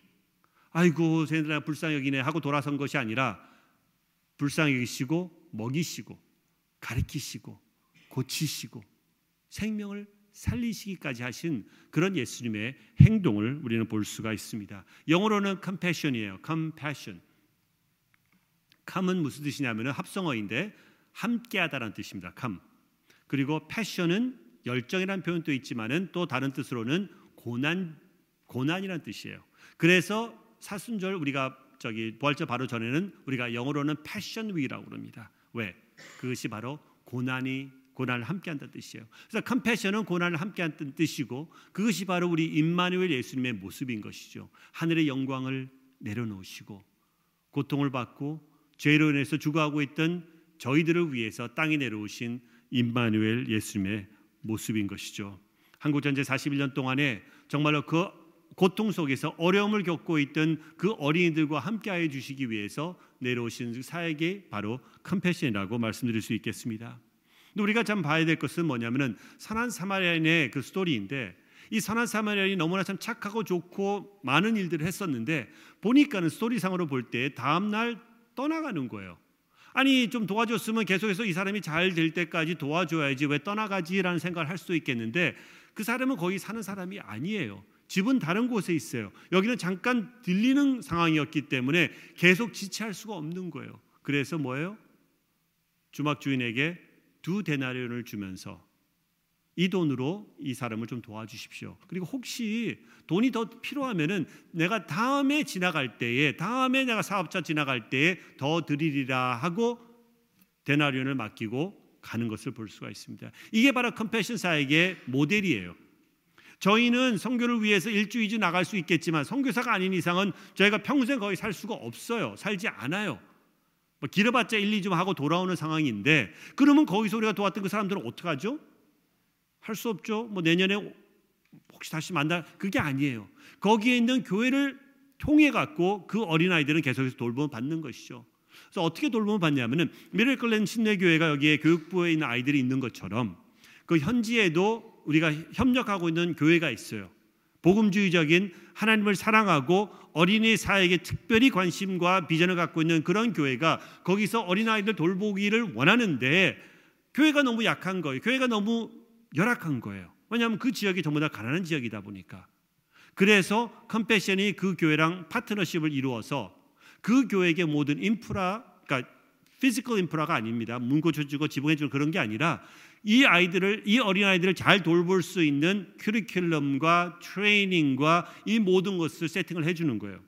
아이고 쟤네들 불쌍히 여기네 하고 돌아선 것이 아니라 불쌍히 여기시고 먹이시고 가르치시고 고치시고 생명을 살리시기까지 하신 그런 예수님의 행동을 우리는 볼 수가 있습니다. 영어로는 compassion이에요. compassion. come은 무슨 뜻이냐면 합성어인데 함께하다라는 뜻입니다. come. 그리고 passion은 열정이라는 표현도 있지만은 또 다른 뜻으로는 고난 고난이라는 뜻이에요. 그래서 사순절 우리가 저기 부활절 바로 전에는 우리가 영어로는 passion week라고 그럽니다. 왜? 그것이 바로 고난이 고난을 함께한다는 뜻이에요. 그래서 컴패션은 고난을 함께한다는 뜻이고 그것이 바로 우리 임마누엘 예수님의 모습인 것이죠. 하늘의 영광을 내려놓으시고 고통을 받고 죄로 인해서 죽어가고 있던 저희들을 위해서 땅에 내려오신 임마누엘 예수님의 모습인 것이죠. 한국 전쟁 41년 동안에 정말로 그 고통 속에서 어려움을 겪고 있던 그 어린이들과 함께하여 주시기 위해서 내려오신 사역이 바로 컴패션이라고 말씀드릴 수 있겠습니다. 근데 우리가 참 봐야 될 것은 뭐냐면은 선한 사마리아인의 그 스토리인데 이 선한 사마리아인이 너무나 참 착하고 좋고 많은 일들을 했었는데 보니까는 스토리상으로 볼 때 다음 날 떠나가는 거예요. 아니 좀 도와줬으면 계속해서 이 사람이 잘 될 때까지 도와줘야지 왜 떠나가지라는 생각을 할 수도 있겠는데 그 사람은 거기 사는 사람이 아니에요. 집은 다른 곳에 있어요. 여기는 잠깐 들리는 상황이었기 때문에 계속 지체할 수가 없는 거예요. 그래서 뭐예요? 주막 주인에게 두 데나리온을 주면서 이 돈으로 이 사람을 좀 도와주십시오. 그리고 혹시 돈이 더 필요하면은 내가 다음에 지나갈 때에 다음에 내가 사업자 지나갈 때에 더 드리리라 하고 데나리온을 맡기고 가는 것을 볼 수가 있습니다. 이게 바로 컴패션 사역의 모델이에요. 저희는 선교를 위해서 일주 이주 나갈 수 있겠지만 선교사가 아닌 이상은 저희가 평생 거기 살 수가 없어요. 살지 않아요. 뭐 길어봤자 1, 2주 하고 돌아오는 상황인데 그러면 거기서 우리가 도왔던 그 사람들은 어떻게 하죠? 할 수 없죠. 뭐 내년에 혹시 다시 만나 그게 아니에요. 거기에 있는 교회를 통해 갖고 그 어린 아이들은 계속해서 돌봄 받는 것이죠. 그래서 어떻게 돌봄을 받냐면은 미래클랜 침례교회가 여기에 교육부에 있는 아이들이 있는 것처럼 그 현지에도 우리가 협력하고 있는 교회가 있어요. 복음주의적인 하나님을 사랑하고 어린이 사에게 특별히 관심과 비전을 갖고 있는 그런 교회가 거기서 어린아이들 돌보기를 원하는데 교회가 너무 약한 거예요. 교회가 너무 열악한 거예요. 왜냐하면 그 지역이 전부 다 가난한 지역이다 보니까. 그래서 컴패션이 그 교회랑 파트너십을 이루어서 그 교회에게 모든 인프라, 그러니까 physical 인프라가 아닙니다. 문 고쳐주고 지붕해 주는 그런 게 아니라 이 아이들을 이 어린 아이들을 잘 돌볼 수 있는 커리큘럼과 트레이닝과 이 모든 것을 세팅을 해주는 거예요.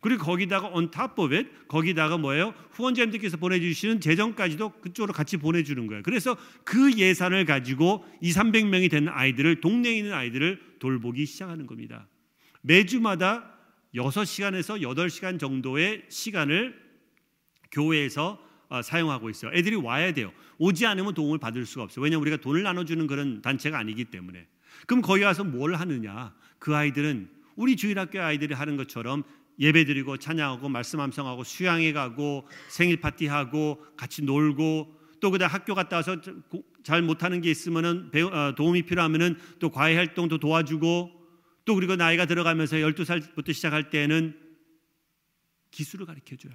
그리고 거기다가 on top of it 거기다가 뭐예요? 후원자님들께서 보내주시는 재정까지도 그쪽으로 같이 보내주는 거예요. 그래서 그 예산을 가지고 2, 300명이 되는 아이들을 동네에 있는 아이들을 돌보기 시작하는 겁니다. 매주마다 6시간에서 8시간 정도의 시간을 교회에서 어, 사용하고 있어요. 애들이 와야 돼요. 오지 않으면 도움을 받을 수가 없어요. 왜냐하면 우리가 돈을 나눠주는 그런 단체가 아니기 때문에. 그럼 거기 가서 뭘 하느냐? 그 아이들은 우리 주일학교 아이들이 하는 것처럼 예배드리고 찬양하고 말씀 암송하고 수양회 가고 생일 파티하고 같이 놀고 또 그다 학교 갔다 와서 잘 못하는 게 있으면은 어, 도움이 필요하면은 또 과외 활동도 도와주고 또 그리고 나이가 들어가면서 12살부터 시작할 때는 기술을 가르쳐 줘요.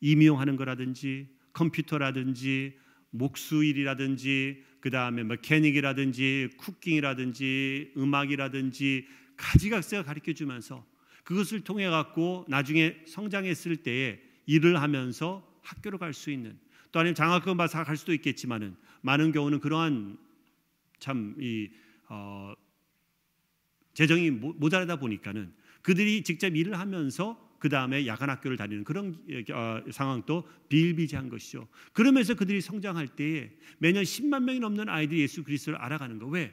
임용하는 거라든지 컴퓨터라든지 목수일이라든지 그 다음에 메케닉이라든지 쿠킹이라든지 음악이라든지 가지각색을 가르쳐 주면서 그것을 통해 갖고 나중에 성장했을 때에 일을 하면서 학교로 갈 수 있는 또 아니면 장학금 받아서 갈 수도 있겠지만은 많은 경우는 그러한 참이 어, 재정이 모자라다 보니까는 그들이 직접 일을 하면서 그 다음에 야간 학교를 다니는 그런 어, 상황도 비일비재한 것이죠. 그러면서 그들이 성장할 때에 매년 10만 명이 넘는 아이들이 예수 그리스도를 알아가는 거 왜?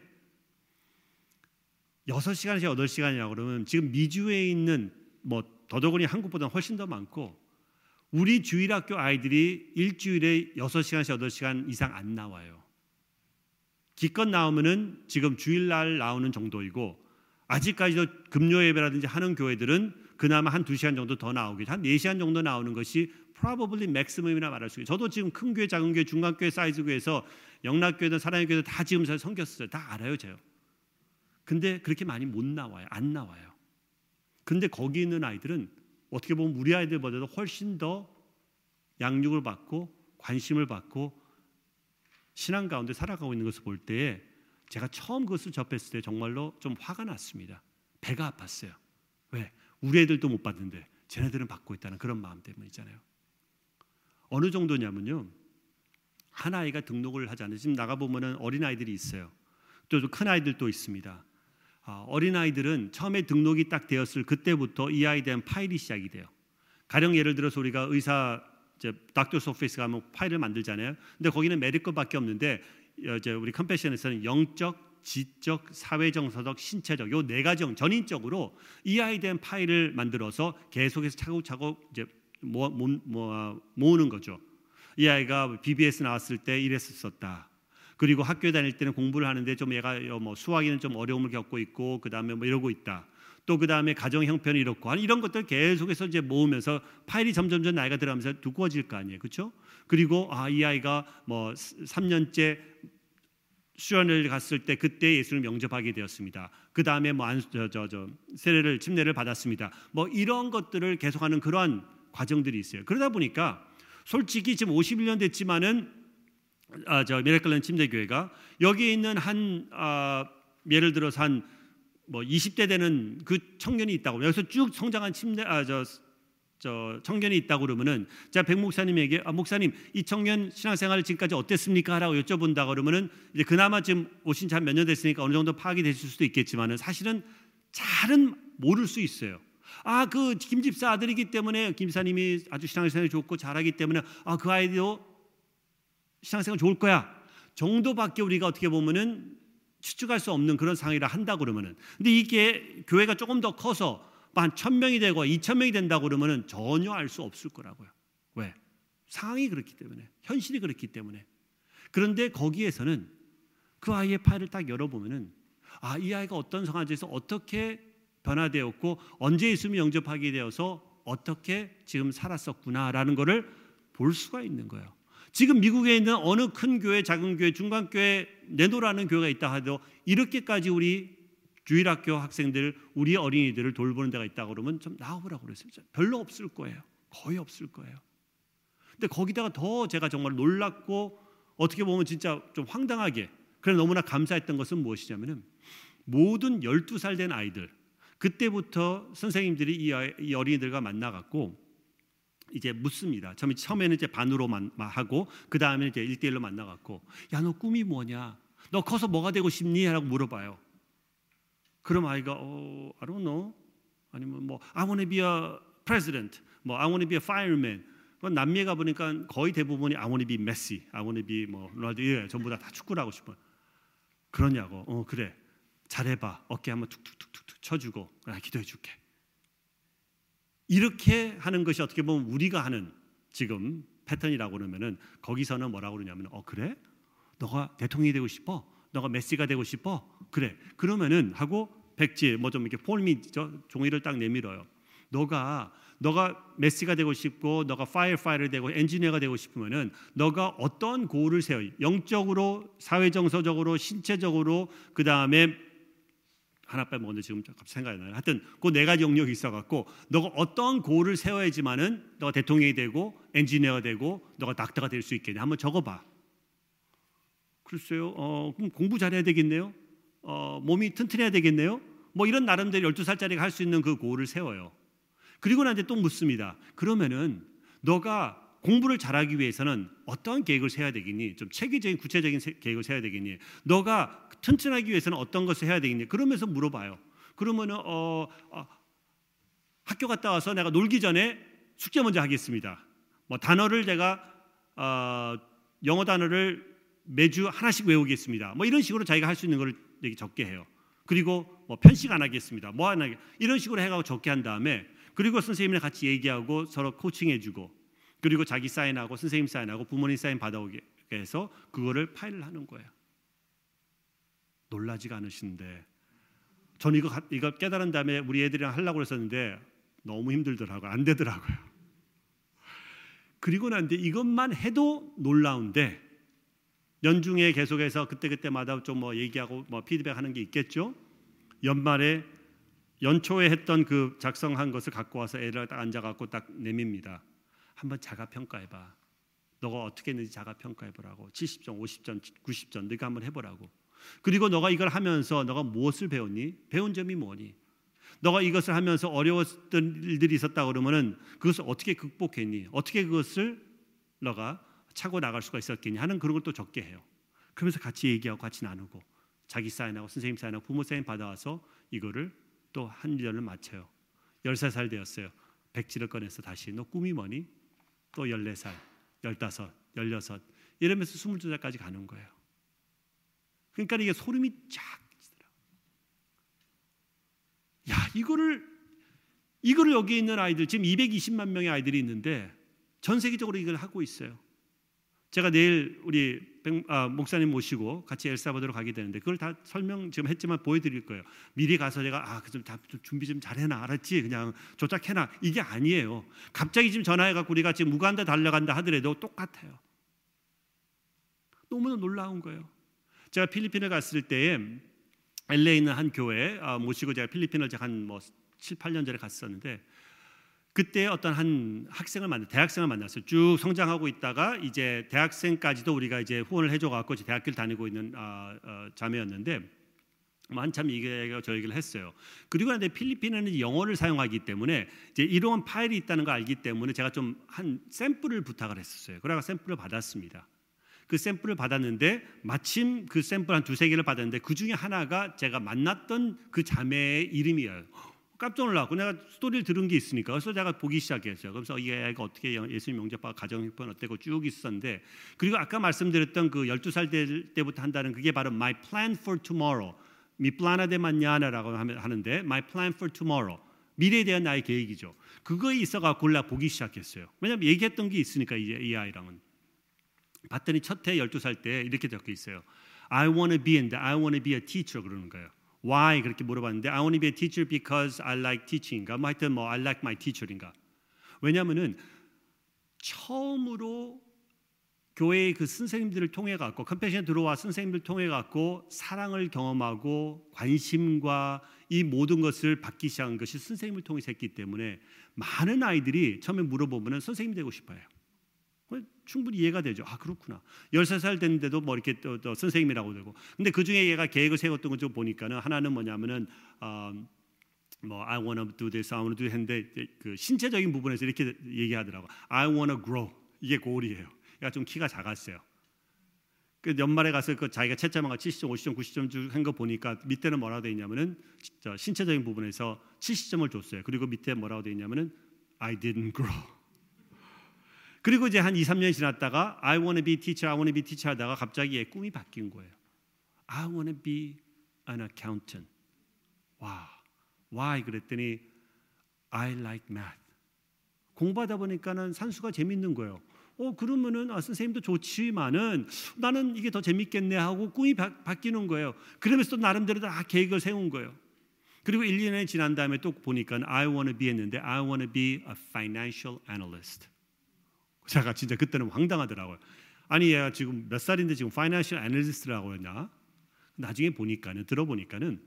6시간에서 8시간이라고 그러면 지금 미주에 있는 뭐 더더군이 한국보다 훨씬 더 많고 우리 주일학교 아이들이 일주일에 6시간에서 8시간 이상 안 나와요. 기껏 나오면은 지금 주일날 나오는 정도이고 아직까지도 금요 예배라든지 하는 교회들은 그나마 한 2시간 정도 더 나오기 한 4시간 정도 나오는 것이 probably maximum이나 말할 수 있어요. 저도 지금 큰 교회, 작은 교회, 중간 교회, 사이즈 교회에서 영락교회든 사랑의 교회든 다 지금 섬겼어요. 다 알아요, 제가. 근데 그렇게 많이 못 나와요. 안 나와요. 근데 거기 있는 아이들은 어떻게 보면 우리 아이들보다도 훨씬 더 양육을 받고 관심을 받고 신앙 가운데 살아가고 있는 것을 볼 때에 제가 처음 그것을 접했을 때 정말로 좀 화가 났습니다. 배가 아팠어요. 왜? 우리 애들도 못 받는데 쟤네들은 받고 있다는 그런 마음 때문이잖아요. 어느 정도냐면요. 한 아이가 등록을 하지 않아요. 지금 나가 보면은 어린 아이들이 있어요. 또 큰 아이들도 있습니다. 아, 어린 아이들은 처음에 등록이 딱 되었을 그때부터 이 아이에 대한 파일이 시작이 돼요. 가령 예를 들어서 우리가 의사 이제 닥터 오피스 가면 파일을 만들잖아요. 근데 거기는 메디컬밖에 없는데 이제 우리 컴패션에서는 영적, 지적, 사회정서적, 신체적 요 네 가지 전인적으로 이 아이에 대한 파일을 만들어서 계속해서 차곡차곡 이제 모아, 모아, 모으는 거죠. 이 아이가 BBS 나왔을 때 이랬었다. 그리고 학교 다닐 때는 공부를 하는데 좀 얘가 뭐 수학에는 좀 어려움을 겪고 있고 그 다음에 뭐 이러고 있다. 또 그 다음에 가정 형편이 이렇고 이런 것들 계속해서 이제 모으면서 파일이 점점점 나이가 들어가면서 두꺼워질 거 아니에요, 그렇죠? 그리고 아 이 아이가 뭐 3년째 수련을 갔을 때 그때 예수를 영접하게 되었습니다. 그 다음에 뭐저저 저, 세례를 침례를 받았습니다. 뭐 이런 것들을 계속하는 그러한 과정들이 있어요. 그러다 보니까 솔직히 지금 51년 됐지만은 아, 저 미라클랜 침대교회가 여기에 있는 한 아, 예를 들어서 한뭐 20대 되는 그 청년이 있다고 여기서 쭉 성장한 침대 아저 저 청년이 있다고 그러면은 자 백 목사님에게 아, 목사님 이 청년 신앙생활 지금까지 어땠습니까? 하라고 여쭤본다 그러면은 이제 그나마 지금 오신 지 한 몇 년 됐으니까 어느 정도 파악이 되실 수도 있겠지만은 사실은 잘은 모를 수 있어요. 아 그 김집사 아들이기 때문에 김사님이 아주 신앙생활이 좋고 잘하기 때문에 아 그 아이도 신앙생활 좋을 거야 정도밖에 우리가 어떻게 보면은 추측할 수 없는 그런 상황이라 한다 그러면은 근데 이게 교회가 조금 더 커서 한 천 명이 되고 이천 명이 된다 그러면은 전혀 알 수 없을 거라고요. 왜? 상황이 그렇기 때문에 현실이 그렇기 때문에 그런데 거기에서는 그 아이의 파일을 딱 열어보면은 아 이 아이가 어떤 상황에서 어떻게 변화되었고 언제 예수님 영접하게 되어서 어떻게 지금 살았었구나라는 것을 볼 수가 있는 거예요. 지금 미국에 있는 어느 큰 교회, 작은 교회, 중간 교회 내노라는 교회가 있다 하도 이렇게까지 우리 주일학교 학생들, 우리 어린이들을 돌보는 데가 있다 그러면 좀 나와보라고 그랬어요. 별로 없을 거예요. 거의 없을 거예요. 근데 거기다가 더 제가 정말 놀랍고 어떻게 보면 진짜 좀 황당하게 그래 너무나 감사했던 것은 무엇이냐면은 모든 12살 된 아이들 그때부터 선생님들이 이, 이 어린이들과 만나갖고 이제 묻습니다. 처음에 처음에는 이제 반으로만 하고 그 다음에 이제 일대일로 만나갖고 야 너 꿈이 뭐냐? 너 커서 뭐가 되고 싶니? 라고 물어봐요. 그럼 아이가 어, I don't know. 아니면 뭐 I want to be a president. 뭐 I want to be a fireman. 남미에 가 보니까 거의 대부분이 I want to be Messi, I want to be 뭐 로날도 예, 전부 다, 다 축구를 하고 싶어. 그러냐고. 어 그래. 잘해 봐. 어깨 한번 툭툭툭툭 쳐 주고 나 기도해 줄게. 이렇게 하는 것이 어떻게 보면 우리가 하는 지금 패턴이라고 그러면은 거기서는 뭐라고 그러냐면 어 그래? 너가 대통령이 되고 싶어? 너가 메시가 되고 싶어? 그래. 그러면은 하고 백지 뭐 좀 이렇게 폴미 종이를 딱 내밀어요. 너가 너가 메시가 되고 싶고 너가 firefighter 되고 엔지니어가 되고 싶으면은 너가 어떤 goal을 세워 영적으로 사회 정서적으로 신체적으로 그 다음에 하나 빼먹었는데 지금 갑자기 생각이 나요. 하여튼 그 네 가지 영역이 있어갖고 너가 어떤 goal을 세워야지만은 너가 대통령이 되고 엔지니어가 되고 너가 닥터가 될 수 있겠냐 한번 적어봐. 글쎄요. 어, 그럼 공부 잘해야 되겠네요. 어, 몸이 튼튼해야 되겠네요. 뭐 이런 나름대로 12살짜리가 할 수 있는 그 고를 세워요. 그리고 나한테 또 묻습니다. 그러면은 너가 공부를 잘하기 위해서는 어떤 계획을 세워야 되겠니? 좀 체계적인 구체적인 계획을 세워야 되겠니? 너가 튼튼하기 위해서는 어떤 것을 해야 되겠니? 그러면서 물어봐요. 그러면은 어, 어, 학교 갔다 와서 내가 놀기 전에 숙제 먼저 하겠습니다. 뭐 단어를 제가 어, 영어 단어를 매주 하나씩 외우겠습니다. 뭐 이런 식으로 자기가 할 수 있는 걸 적게 해요. 그리고 뭐 편식 안 하겠습니다. 뭐 하나 이런 식으로 해가고 적게 한 다음에 그리고 선생님이랑 같이 얘기하고 서로 코칭해주고 그리고 자기 사인하고 선생님 사인하고 부모님 사인 받아오게 해서 그거를 파일을 하는 거예요. 놀라지가 않으신데 저는 이거 이거 깨달은 다음에 우리 애들이랑 하려고 했었는데 너무 힘들더라고요. 안 되더라고요. 그리고 난데 이것만 해도 놀라운데 연중에 계속해서 그때그때마다 좀 뭐 얘기하고 뭐 피드백하는 게 있겠죠. 연말에 연초에 했던 그 작성한 것을 갖고 와서 애를 딱 앉아 갖고 딱 내밉니다. 한번 자가 평가해 봐. 너가 어떻게 했는지 자가 평가해 보라고. 70점, 50점, 90점 네가 한번 해 보라고. 그리고 너가 이걸 하면서 너가 무엇을 배웠니? 배운 점이 뭐니? 너가 이것을 하면서 어려웠던 일들이 있었다 그러면은 그것을 어떻게 극복했니? 어떻게 그것을 너가 차고 나갈 수가 있었겠니? 하는 그런 걸 또 적게 해요. 그러면서 같이 얘기하고 같이 나누고 자기 사인하고 선생님 사인하고 부모 사인 받아와서 이거를 또 한 년을 마쳐요. 13살 되었어요. 백지를 꺼내서 다시 너 꿈이 뭐니? 또 14살, 15, 16 이러면서 22살까지 가는 거예요. 그러니까 이게 소름이 쫙. 야, 이거를 이거를 여기 있는 아이들 지금 220만 명의 아이들이 있는데 전 세계적으로 이걸 하고 있어요. 제가 내일 우리 아, 목사님 모시고 같이 엘사바도로 가게 되는데 그걸 다 설명 지금 했지만 보여드릴 거예요. 미리 가서 제가 아그좀다 준비 좀 잘해놔 알았지? 그냥 조작해놔 이게 아니에요. 갑자기 지금 전화해갖고 우리가 지금 무간다 달려간다 하더라도 똑같아요. 너무나 놀라운 거예요. 제가 필리핀에 갔을 때에 LA에 있는 한 교회 아, 모시고 제가 필리핀을 한 뭐 7, 8년 전에 갔었는데 그때 어떤 한 학생을 만나 대학생을 만났어요. 쭉 성장하고 있다가 이제 대학생까지도 우리가 이제 후원을 해줘 갖고 대학교를 다니고 있는 아, 어, 자매였는데 뭐 한참 이게 저 얘기를 했어요. 그리고 근데 필리핀에는 영어를 사용하기 때문에 이제 이러한 파일이 있다는 걸 알기 때문에 제가 좀 한 샘플을 부탁을 했었어요. 그래서 샘플을 받았습니다. 그 샘플을 받았는데 마침 그 샘플 한 두세 개를 받았는데 그 중에 하나가 제가 만났던 그 자매의 이름이에요. 깜짝 놀라고 내가 스토리를 들은 게 있으니까 그래서 제가 보기 시작했어요. 그래서 이 애가 어떻게 예수님 영접하고 가정 형편 어때고 쭉 있었는데 그리고 아까 말씀드렸던 그 12살 될 때부터 한다는 그게 바로 my plan for tomorrow. 미 플라나 데 마냐나라고 하는데 my plan for tomorrow. 미래에 대한 나의 계획이죠. 그거에 있어가 골라 보기 시작했어요. 왜냐하면 얘기했던 게 있으니까 이, 이 아이랑은 봤더니 첫해 12살 때 이렇게 적혀 있어요. I want to be and I want to be a teacher 그러는 거예요. Why 그렇게 물어봤는데 I want to be a teacher because I like teaching인가 뭐 하여튼 뭐 I like my teacher인가 왜냐하면은 처음으로 교회의 그 선생님들을 통해 갖고 컴패션 들어와 선생님들 통해 갖고 사랑을 경험하고 관심과 이 모든 것을 받기 시작한 것이 선생님을 통해서 했기 때문에 많은 아이들이 처음에 물어보면은 선생님 되고 싶어요. 충분히 이해가 되죠. 아 그렇구나. 13살 됐는데도 뭐 이렇게 또, 또 선생님이라고 되고. 근데 그 중에 얘가 계획을 세웠던 거좀 보니까는 하나는 뭐냐면은 어, 뭐 I wanna do this, I wanna do 했는데 그 신체적인 부분에서 이렇게 얘기하더라고. I wanna grow. 이게 고울이에요. 얘가 좀 키가 작았어요. 그 연말에 가서 그 자기가 채점한 거 70점, 50점, 90점 한거 보니까 밑에는 뭐라고 돼 있냐면은 신체적인 부분에서 70점을 줬어요. 그리고 밑에 뭐라고 돼 있냐면은 I didn't grow. 그리고 이제 한 2, 3년 지났다가 I want to be teacher, I want to be teacher 하다가 갑자기 얘 꿈이 바뀐 거예요. I want to be an accountant. 와, why 그랬더니 I like math. 공부하다 보니까는 산수가 재밌는 거예요. 어 그러면은 아, 선생님도 좋지만은 나는 이게 더 재밌겠네 하고 꿈이 바, 바뀌는 거예요. 그러면서 또 나름대로 다 계획을 세운 거예요. 그리고 1, 2년이 지난 다음에 또 보니까 I want to be 했는데 I want to be a financial analyst. 제가 진짜 그때는 황당하더라고요. 아니 얘가 지금 몇 살인데 지금 파이낸셜 애널리스트라고 했냐? 나중에 보니까는 들어보니까는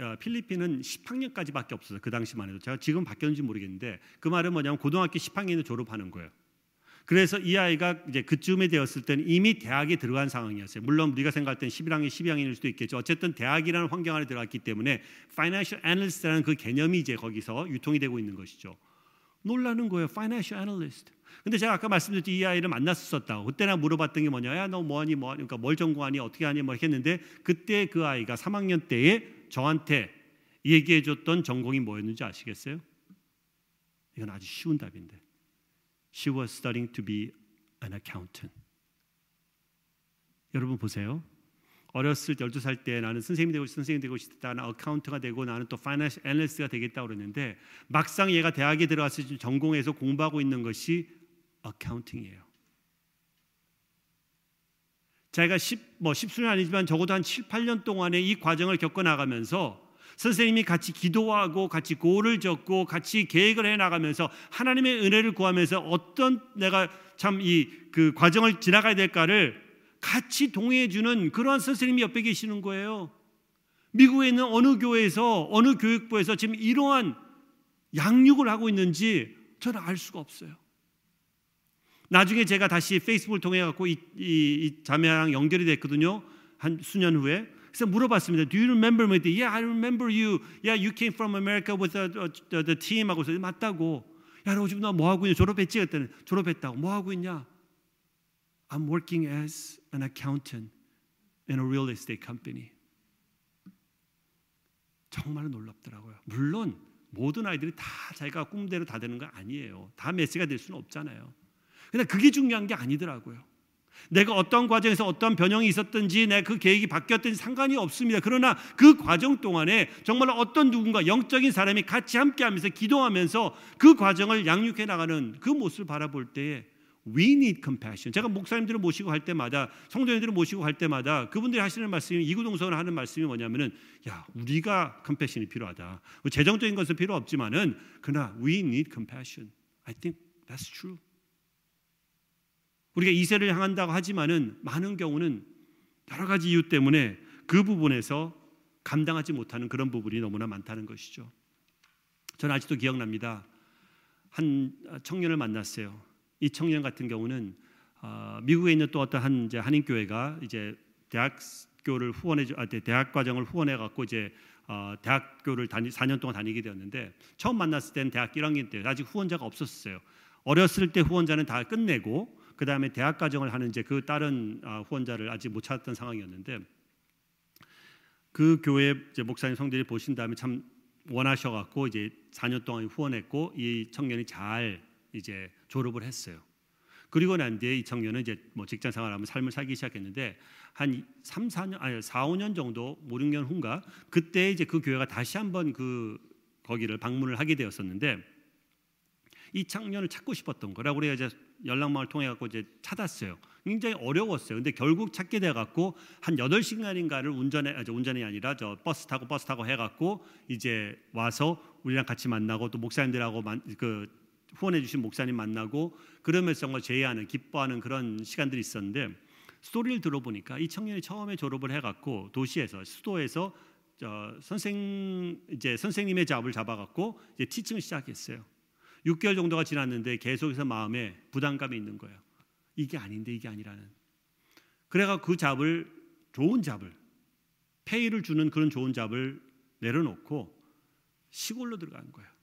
어, 필리핀은 10학년까지밖에 없어서 그 당시만 해도 제가 지금 바뀌었는지 모르겠는데 그 말은 뭐냐면 고등학교 10학년에 졸업하는 거예요. 그래서 이 아이가 이제 그쯤에 되었을 때는 이미 대학에 들어간 상황이었어요. 물론 우리가 생각할 땐 11학년, 12학년일 수도 있겠죠. 어쨌든 대학이라는 환경 안에 들어갔기 때문에 파이낸셜 애널리스트라는 그 개념이 이제 거기서 유통이 되고 있는 것이죠. 놀라는 거예요. 파이낸셜 애널리스트. 근데 제가 아까 말씀드렸듯이 이 아이를 만났었다고. 그때나 물어봤던 게 뭐냐? 야, 너 뭐하니? 뭐하니? 그러니까 뭘 전공하니? 어떻게 하니? 뭐 했는데 그때 그 아이가 3학년 때에 저한테 얘기해 줬던 전공이 뭐였는지 아시겠어요? 이건 아주 쉬운 답인데. She was studying to be an accountant. 여러분 보세요. 어렸을 때 12살 때 나는 선생님이 되고 선생님 되고 싶다. 나는 accountant가 되고 나는 또 financial analyst가 되겠다 그랬는데 막상 얘가 대학에 들어가서 전공해서 공부하고 있는 것이 accounting이에요. 자기가 10, 뭐 10수는 아니지만 적어도 한 7, 8년 동안에 이 과정을 겪어 나가면서 선생님이 같이 기도하고 같이 goal을 적고 같이 계획을 해 나가면서 하나님의 은혜를 구하면서 어떤 내가 참 이 그 과정을 지나가야 될까를 같이 동의해 주는 그러한 선생님이 옆에 계시는 거예요. 미국에 있는 어느 교회에서 어느 교육부에서 지금 이러한 양육을 하고 있는지 저는 알 수가 없어요. 나중에 제가 다시 페이스북을 통해 갖고 이, 이, 이 자매랑 연결이 됐거든요. 한 수년 후에. 그래서 물어봤습니다. Do you remember me? Yeah, I remember you. Yeah, you came from America with the, the, the team. 하고서 맞다고. 야, 너 지금 나 뭐 하고 있냐? 졸업했지? 그랬더니 졸업했다고. 뭐 하고 있냐? I'm working as an accountant in a real estate company. 정말 놀랍더라고요. 물론 모든 아이들이 다 자기가 꿈대로 다 되는 거 아니에요. 다 메시가 될 수는 없잖아요. 근데 그게 중요한 게 아니더라고요. 내가 어떤 과정에서 어떤 변형이 있었든지 내 그 계획이 바뀌었든지 상관이 없습니다. 그러나 그 과정 동안에 정말 어떤 누군가 영적인 사람이 같이 함께 하면서 기도하면서 그 과정을 양육해 나가는 그 모습을 바라볼 때에 We need compassion. 제가 목사님들을 모시고 할 때마다 성도님들을 모시고 할 때마다 그분들이 하시는 말씀이 이구동성을 하는 말씀이 뭐냐면은 야 우리가 컴패션이 필요하다. 뭐 재정적인 것은 필요 없지만은 그러나 we need compassion. I think that's true. 우리가 이세를 향한다고 하지만은 많은 경우는 여러 가지 이유 때문에 그 부분에서 감당하지 못하는 그런 부분이 너무나 많다는 것이죠. 저는 아직도 기억납니다. 한 청년을 만났어요. 이 청년 같은 경우는 어, 미국에 있는 또 어떤 한 이제 한인 교회가 이제 대학교를 후원해 아, 대학 과정을 후원해 갖고 이제 어, 대학교를 다니 4년 동안 다니게 되었는데 처음 만났을 때는 대학 1학년 때 아직 후원자가 없었어요. 어렸을 때 후원자는 다 끝내고 그 다음에 대학 과정을 하는 이제 그 다른 어, 후원자를 아직 못 찾았던 상황이었는데 그 교회 이제 목사님 성들이 보신 다음에 참 원하셔갖고 이제 4년 동안 후원했고 이 청년이 잘 이제 졸업을 했어요. 그리고 난 뒤에 이 청년은 이제 뭐 직장 생활하면 삶을 살기 시작했는데 한 3, 4년 아니 4, 5년 정도 5, 6년 후인가 그때 이제 그 교회가 다시 한번 그 거기를 방문을 하게 되었었는데 이 청년을 찾고 싶었던 거라고 우리가 이제 연락망을 통해 갖고 이제 찾았어요. 굉장히 어려웠어요. 근데 결국 찾게 돼 갖고 한 8시간인가를 운전해 아, 운전이 아니라 저 버스 타고 버스 타고 해 갖고 이제 와서 우리랑 같이 만나고 또 목사님들하고 만, 그 후원해 주신 목사님 만나고 그러면서 정말 제의하는 기뻐하는 그런 시간들이 있었는데 스토리를 들어보니까 이 청년이 처음에 졸업을 해갖고 도시에서 수도에서 저 선생 이제 선생님의 잡을 잡아갖고 이제 티칭을 시작했어요. 6개월 정도가 지났는데 계속해서 마음에 부담감이 있는 거예요. 이게 아닌데 이게 아니라는. 그래가 그 잡을 좋은 잡을 페이를 주는 그런 좋은 잡을 내려놓고 시골로 들어간 거예요.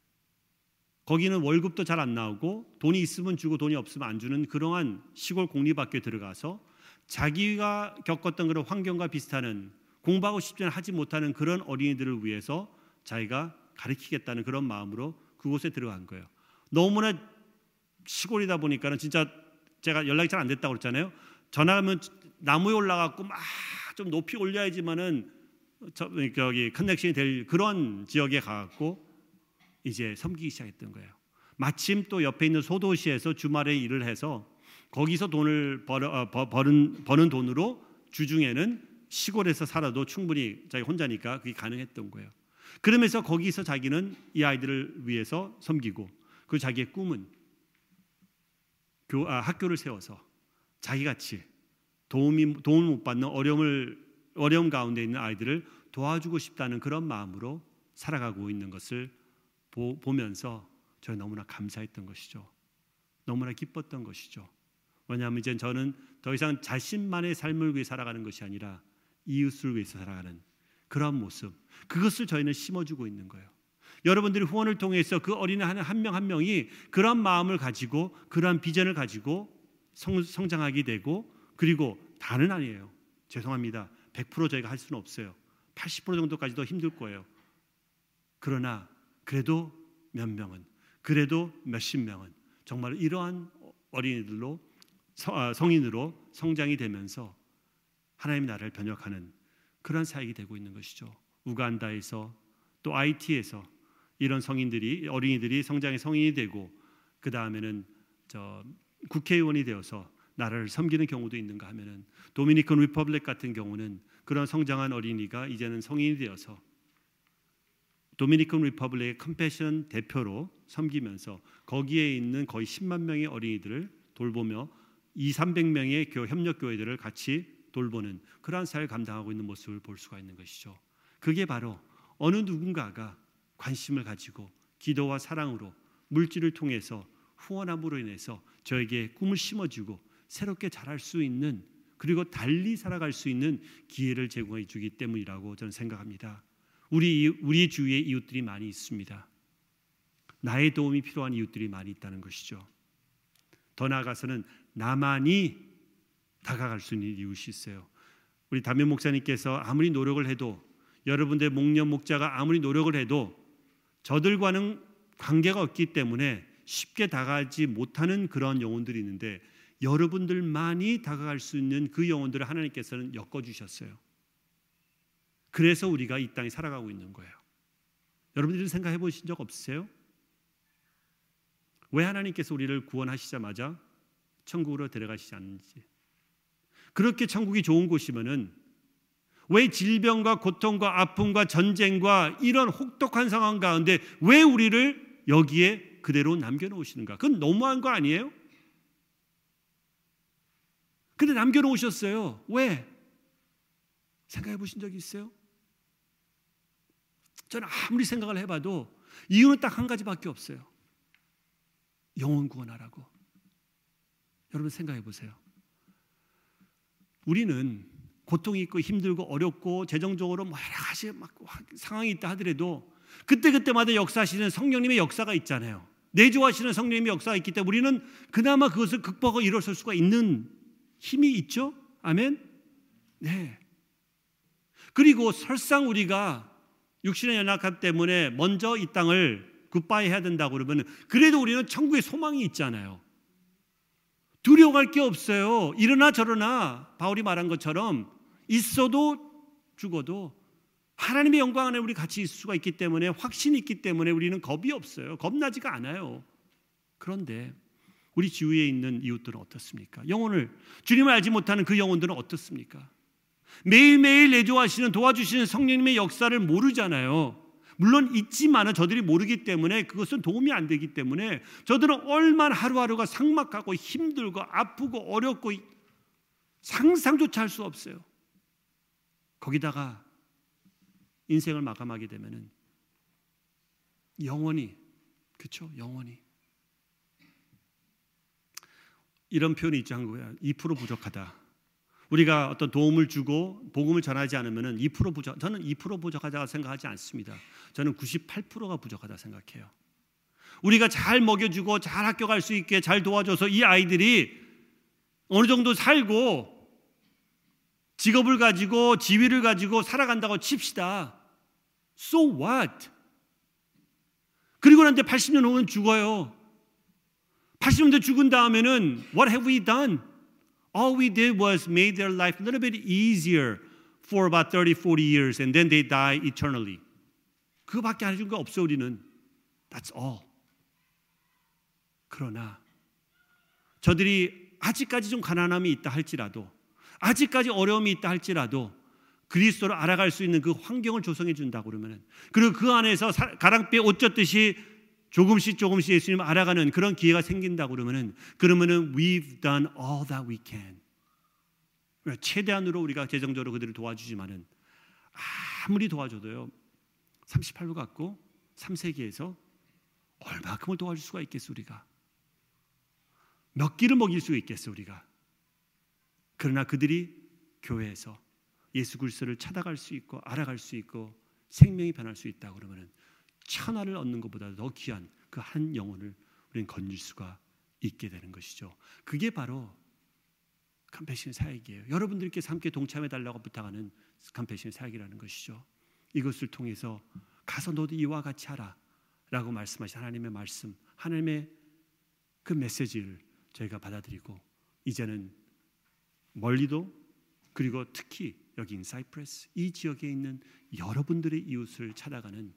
거기는 월급도 잘 안 나오고 돈이 있으면 주고 돈이 없으면 안 주는 그러한 시골 공립학교에 들어가서 자기가 겪었던 그런 환경과 비슷한 공부하고 싶지 하지 못하는 그런 어린이들을 위해서 자기가 가르치겠다는 그런 마음으로 그곳에 들어간 거예요. 너무나 시골이다 보니까는 진짜 제가 연락이 잘 안 됐다고 그랬잖아요. 전화하면 나무에 올라가고 막 좀 높이 올려야지만은 저기 커넥션이 될 그런 지역에 가갖고 이제 섬기기 시작했던 거예요. 마침 또 옆에 있는 소도시에서 주말에 일을 해서 거기서 돈을 벌어, 어, 버는, 버는 돈으로 주중에는 시골에서 살아도 충분히 자기 혼자니까 그게 가능했던 거예요. 그러면서 거기서 자기는 이 아이들을 위해서 섬기고 그 자기의 꿈은 교, 아, 학교를 세워서 자기같이 도움이 도움을 못 받는 어려움을 어려움 가운데 있는 아이들을 도와주고 싶다는 그런 마음으로 살아가고 있는 것을 보, 보면서 저는 너무나 감사했던 것이죠. 너무나 기뻤던 것이죠. 왜냐하면 이제 저는 더 이상 자신만의 삶을 위해 살아가는 것이 아니라 이웃을 위해서 살아가는 그러한 모습 그것을 저희는 심어주고 있는 거예요. 여러분들이 후원을 통해서 그 어린이 한명한 명이 그런 마음을 가지고 그러한 비전을 가지고 성, 성장하게 되고 그리고 다는 아니에요. 죄송합니다. 100% 저희가 할 수는 없어요. 80% 정도까지도 힘들 거예요. 그러나 그래도 몇 명은 그래도 몇십 명은 정말 이러한 어린이들로 아, 성인으로 성장이 되면서 하나님 나라를 변혁하는 그런 사역이 되고 있는 것이죠. 우간다에서 또 아이티에서 이런 성인들이 어린이들이 성장의 성인이 되고 그 다음에는 저 국회의원이 되어서 나라를 섬기는 경우도 있는가 하면은 Dominican Republic 같은 경우는 그런 성장한 어린이가 이제는 성인이 되어서 도미니컨 리퍼블릭의 컴패션 대표로 섬기면서 거기에 있는 거의 10만 명의 어린이들을 돌보며 2, 300명의 교 협력 교회들을 같이 돌보는 그러한 사회를 감당하고 있는 모습을 볼 수가 있는 것이죠. 그게 바로 어느 누군가가 관심을 가지고 기도와 사랑으로 물질을 통해서 후원함으로 인해서 저에게 꿈을 심어주고 새롭게 자랄 수 있는 그리고 달리 살아갈 수 있는 기회를 제공해 주기 때문이라고 저는 생각합니다. 우리 우리 주위에 이웃들이 많이 있습니다. 나의 도움이 필요한 이웃들이 많이 있다는 것이죠. 더 나아가서는 나만이 다가갈 수 있는 이웃이 있어요. 우리 담임 목사님께서 아무리 노력을 해도 여러분들 목련 목자가 아무리 노력을 해도 저들과는 관계가 없기 때문에 쉽게 다가가지 못하는 그런 영혼들이 있는데 여러분들만이 다가갈 수 있는 그 영혼들을 하나님께서는 엮어 주셨어요. 그래서 우리가 이 땅에 살아가고 있는 거예요. 여러분들이 생각해 보신 적 없으세요? 왜 하나님께서 우리를 구원하시자마자 천국으로 데려가시지 않는지. 그렇게 천국이 좋은 곳이면은 왜 질병과 고통과 아픔과 전쟁과 이런 혹독한 상황 가운데 왜 우리를 여기에 그대로 남겨놓으시는가? 그건 너무한 거 아니에요? 근데 남겨놓으셨어요. 왜? 생각해 보신 적 있어요? 저는 아무리 생각을 해봐도 이유는 딱 한 가지밖에 없어요. 영혼 구원하라고. 여러분 생각해 보세요. 우리는 고통이 있고 힘들고 어렵고 재정적으로 뭐 여러 가지 막 상황이 있다 하더라도 그때 그때마다 역사하시는 성령님의 역사가 있잖아요. 내조하시는 성령님의 역사가 있기 때문에 우리는 그나마 그것을 극복하고 일어설 수가 있는 힘이 있죠. 아멘. 네. 그리고 설상 우리가 육신의 연약함 때문에 먼저 이 땅을 굿바이 해야 된다고 그러면 그래도 우리는 천국의 소망이 있잖아요. 두려워할 게 없어요. 이러나 저러나 바울이 말한 것처럼 있어도 죽어도 하나님의 영광 안에 우리 같이 있을 수가 있기 때문에 확신이 있기 때문에 우리는 겁이 없어요. 겁나지가 않아요. 그런데 우리 주위에 있는 이웃들은 어떻습니까? 영혼을 주님을 알지 못하는 그 영혼들은 어떻습니까? 매일매일 내조하시는 도와주시는 성령님의 역사를 모르잖아요. 물론 있지만은 저들이 모르기 때문에 그것은 도움이 안 되기 때문에 저들은 얼마나 하루하루가 삭막하고 힘들고 아프고 어렵고 상상조차 할 수 없어요. 거기다가 인생을 마감하게 되면은 영원히 그렇죠? 영원히 이런 표현이 있죠 한국에 2% 부족하다. 우리가 어떤 도움을 주고 복음을 전하지 않으면은 2% 부족. 저는 2% 부족하다고 생각하지 않습니다. 저는 98%가 부족하다 생각해요. 우리가 잘 먹여주고 잘 학교 갈 수 있게 잘 도와줘서 이 아이들이 어느 정도 살고 직업을 가지고 지위를 가지고 살아간다고 칩시다. So what? 그리고 난데 80년 후면 죽어요. 80년대 죽은 다음에는 what have we done? All we did was made their life a little bit easier for about 30, 40 years and then they die eternally. 그거밖에 안 해준 거 없어 우리는. That's all. 그러나 저들이 아직까지 좀 가난함이 있다 할지라도 아직까지 어려움이 있다 할지라도 그리스도를 알아갈 수 있는 그 환경을 조성해 준다 그러면은 그리고 그 안에서 사- 가랑비에 옷 젖듯이 조금씩 조금씩 예수님을 알아가는 그런 기회가 생긴다 그러면은 그러면은 we've done all that we can. 최대한으로 우리가 재정적으로 그들을 도와주지만은 아무리 도와줘도요 38로 갖고 3세기에서 얼마큼을 도와줄 수가 있겠어 우리가 몇 끼를 먹일 수 있겠어 우리가 그러나 그들이 교회에서 예수 그리스도를 찾아갈 수 있고 알아갈 수 있고 생명이 변할 수 있다 그러면은 천하를 얻는 것보다 더 귀한 그 한 영혼을 우리는 건질 수가 있게 되는 것이죠. 그게 바로 컴패션 사역이에요. 여러분들께서 함께 동참해 달라고 부탁하는 컴패션 사역이라는 것이죠. 이것을 통해서 가서 너도 이와 같이 하라라고 말씀하신 하나님의 말씀, 하나님의 그 메시지를 저희가 받아들이고 이제는 멀리도 그리고 특히 여기 in Cypress 이 지역에 있는 여러분들의 이웃을 찾아가는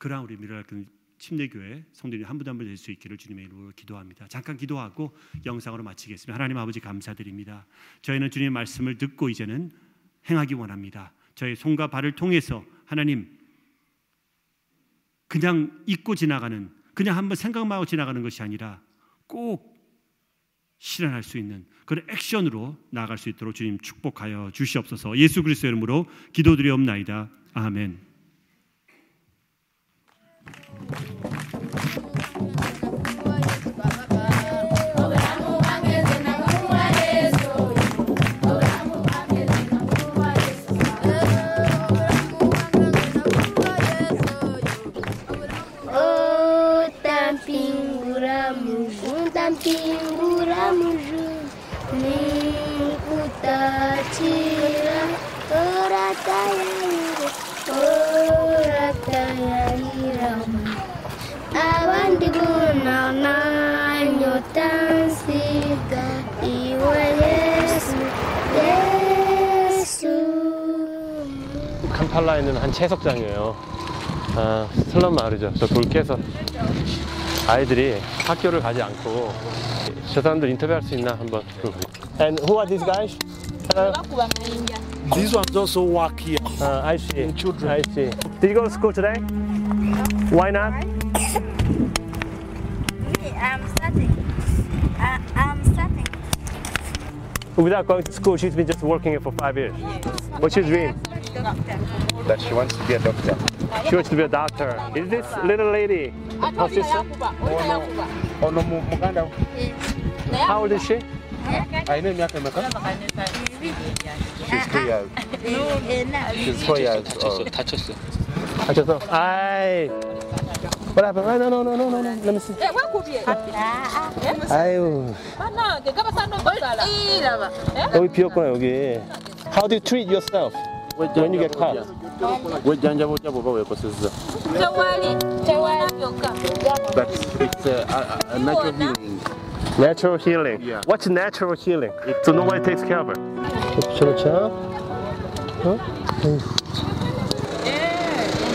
그러한 우리 미라클 침례교회 성도님 한 분도 한분 될 수 있기를 주님의 이름으로 기도합니다. 잠깐 기도하고 영상으로 마치겠습니다. 하나님 아버지 감사드립니다. 저희는 주님의 말씀을 듣고 이제는 행하기 원합니다. 저희 손과 발을 통해서 하나님 그냥 잊고 지나가는 그냥 한번 생각만 하고 지나가는 것이 아니라 꼭 실현할 수 있는 그런 액션으로 나아갈 수 있도록 주님 축복하여 주시옵소서. 예수 그리스도 이름으로 기도드리옵나이다. 아멘. Tampinguramu, tampinguramu, nikutachira, oratayahira, oratayahira. Abandi kunana nyotansiga, iwe Yesu, Yesu. 캄팔라에 있는 한 채석장이에요. 아, 슬럼 마을이죠. 저돌 깨서 아이들이 학교를 가지 않고 저 사람들 인터뷰할 수 있나 한번. And who are these guys? Hello. These ones also work here. Uh, I see. Children. I see. Did you go to school today? Why not? I'm studying. I, I'm studying. Without going to school, she's been just working here for five years. What's your dream? that she wants to be a doctor. She wants to be a doctor. Is this little lady her sister? Oh no, mu- muganda. How old is she? Aina miaka imeka? She's two years. She's four years old. 다쳤어. 아이. What happened? Ah, no, no, no, no, no, no. Let me see. 아유. 여기 비었구나 여기. How do you treat yourself when you get caught? Wejjanja bujja bw'oba weekosezza. But it's a, a, a natural healing. Natural healing. Yeah. What's natural healing? So nobody takes care of her. 그렇죠, 그렇죠. 어?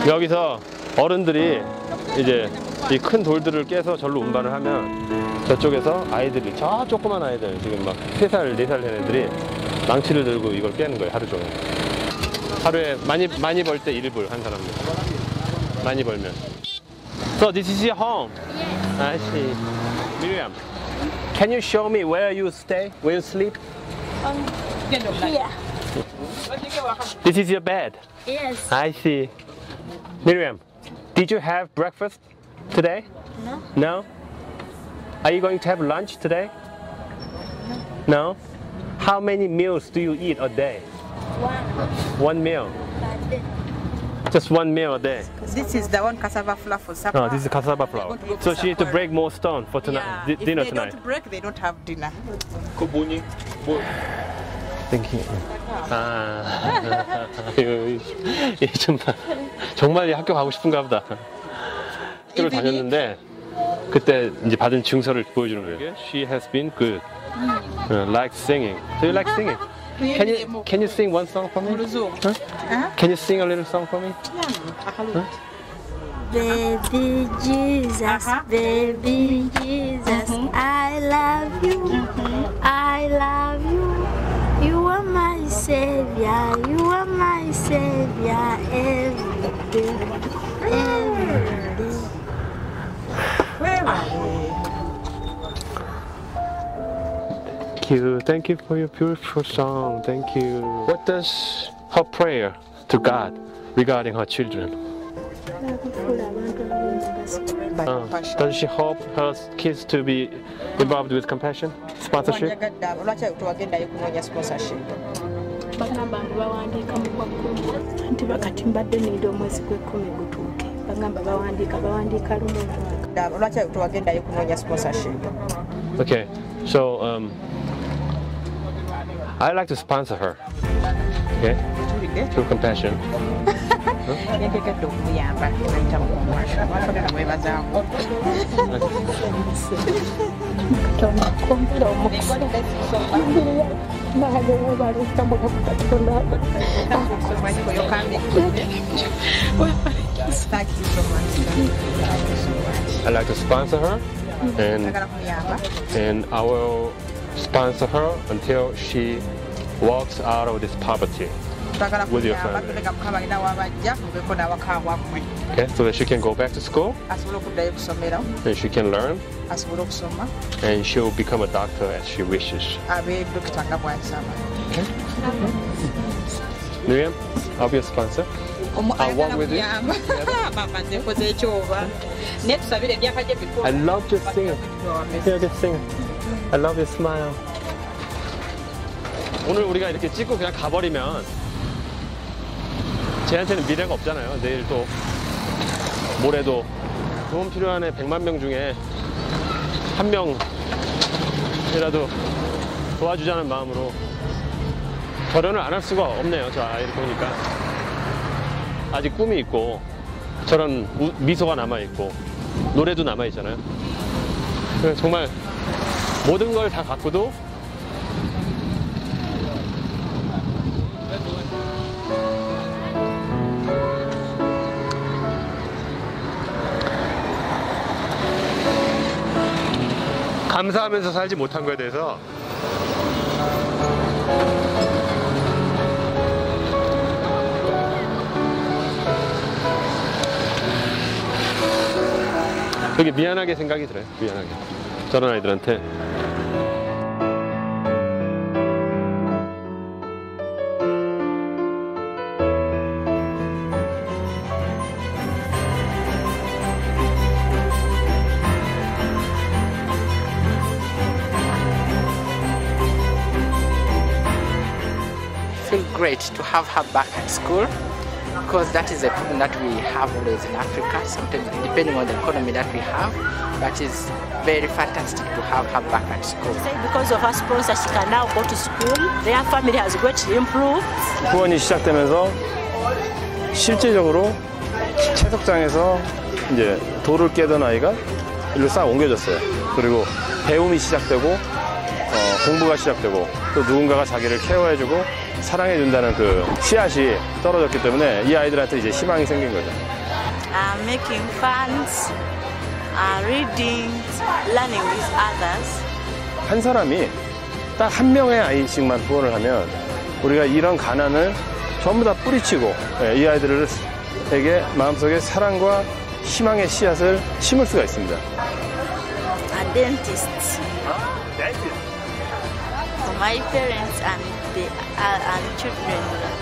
여기서 어른들이 이제 이 큰 돌들을 깨서 절로 운반을 하면 저쪽에서 아이들이 저 조그만 아이들 지금 막 3살, 4살 된 애들이 망치를 들고 이걸 깨는 거예요 하루 종일 하루에 많이 많이 벌 때 1불 한 사람들 많이 벌면. So this is your home. Yes. I see. Miriam, can you show me where you stay, where you sleep? Here. This is your bed. Yes. I see. Miriam, did you have breakfast today? No. No? Are you going to have lunch today? No. How many meals do you eat a day? One. Meal. Just one meal a day. This is the one cassava flour for supper. Oh, this is cassava flour. So she need to break more stone for tonight, Yeah. di- if dinner they tonight. don't break, they don't have dinner. 그 뭐니? 뭐? 땡큐. 아, 이 정말 정말 이 학교 가고 싶은가 보다. 학교를 다녔는데 그때 이제 받은 증서를 보여주는 거예요. She has been good. Uh, like singing. Do you like singing? Can you can you sing one song for me? Huh? Can you sing a little song for me? Baby Jesus, baby Jesus, I love you, I love you. You are my savior, you are my savior every day, every day. Thank you. Thank you for your beautiful song. Thank you. What does her prayer to God regarding her children? Uh, does she hope her kids to be involved with compassion, sponsorship? Wanjagadde abo, lwaki tewagendayo kunoonya sponsorship bagamba bawandiika mu gwakkumi nti bakati mbadde nenda omwezi gw'ekkumi gutuuke bagamba bawandiika bawandiika lumu omwaka lwaki tewagendayo kunoonya sponsorship Okay, so um, I like to sponsor her. Okay, tulidde through compassion. nentekedde okumuyamba ayita mukumwasha mwebazaako tomukumbira omukisa naye webaleka mulamu katonda Thank you so much. I like to sponsor her, and Njagala kumuyamba and I will sponsor her until she walks out of this poverty. twagala With your kumuyamba family. tulega mukama alina wabajja mubeeko n'awaka wammwe Okay, so that she can go back to school asobole okuddayo kusomera and she can learn asobole okusoma and she will become a doctor as she wishes. abe dokita nga bw'asaba Miriam, I'll be a sponsor. I'll walk with you. mama nze nkoze ekyoba naye tusabire ebyapa gye I love your singing. You're a good singer. I love your smile. 오늘 우리가 이렇게 찍고 그냥 가버리면 쟤한테는 미래가 없잖아요. 내일 또 모레도 도움 필요한 애 100만 명 중에 한 명이라도 도와주자는 마음으로 결혼을 안 할 수가 없네요. 저 아이를 보니까 아직 꿈이 있고 저런 우- 미소가 남아 있고 노래도 남아 있잖아요. 정말 모든 걸 다 갖고도 감사하면서 살지 못한 거에 대해서 되게 미안하게 생각이 들어요. 미안하게. 저런 아이들한테. Great to have her back at school because that is a problem that we have always in Africa, sometimes depending on the economy that we have. That is very fantastic to have her back at school. because of her sponsor she can now go to school their family has greatly improved 후원이 시작되면서 실질적으로 채석장에서 이제 돌을 깨던 아이가 일로 싹 옮겨졌어요. 그리고 배움이 시작되고 어, 공부가 시작되고 또 누군가가 자기를 케어해주고 사랑해준다는 그 씨앗이 떨어졌기 때문에 이 아이들한테 이제 희망이 생긴 거죠. I'm making fans, uh, reading, learning with others. 한 사람이 딱 한 명의 아이씩만 후원을 하면 우리가 이런 가난을 전부 다 뿌리치고 예, 이 아이들을 아이들에게 마음속에 사랑과 희망의 씨앗을 심을 수가 있습니다. A dentist. For my parents and the and children.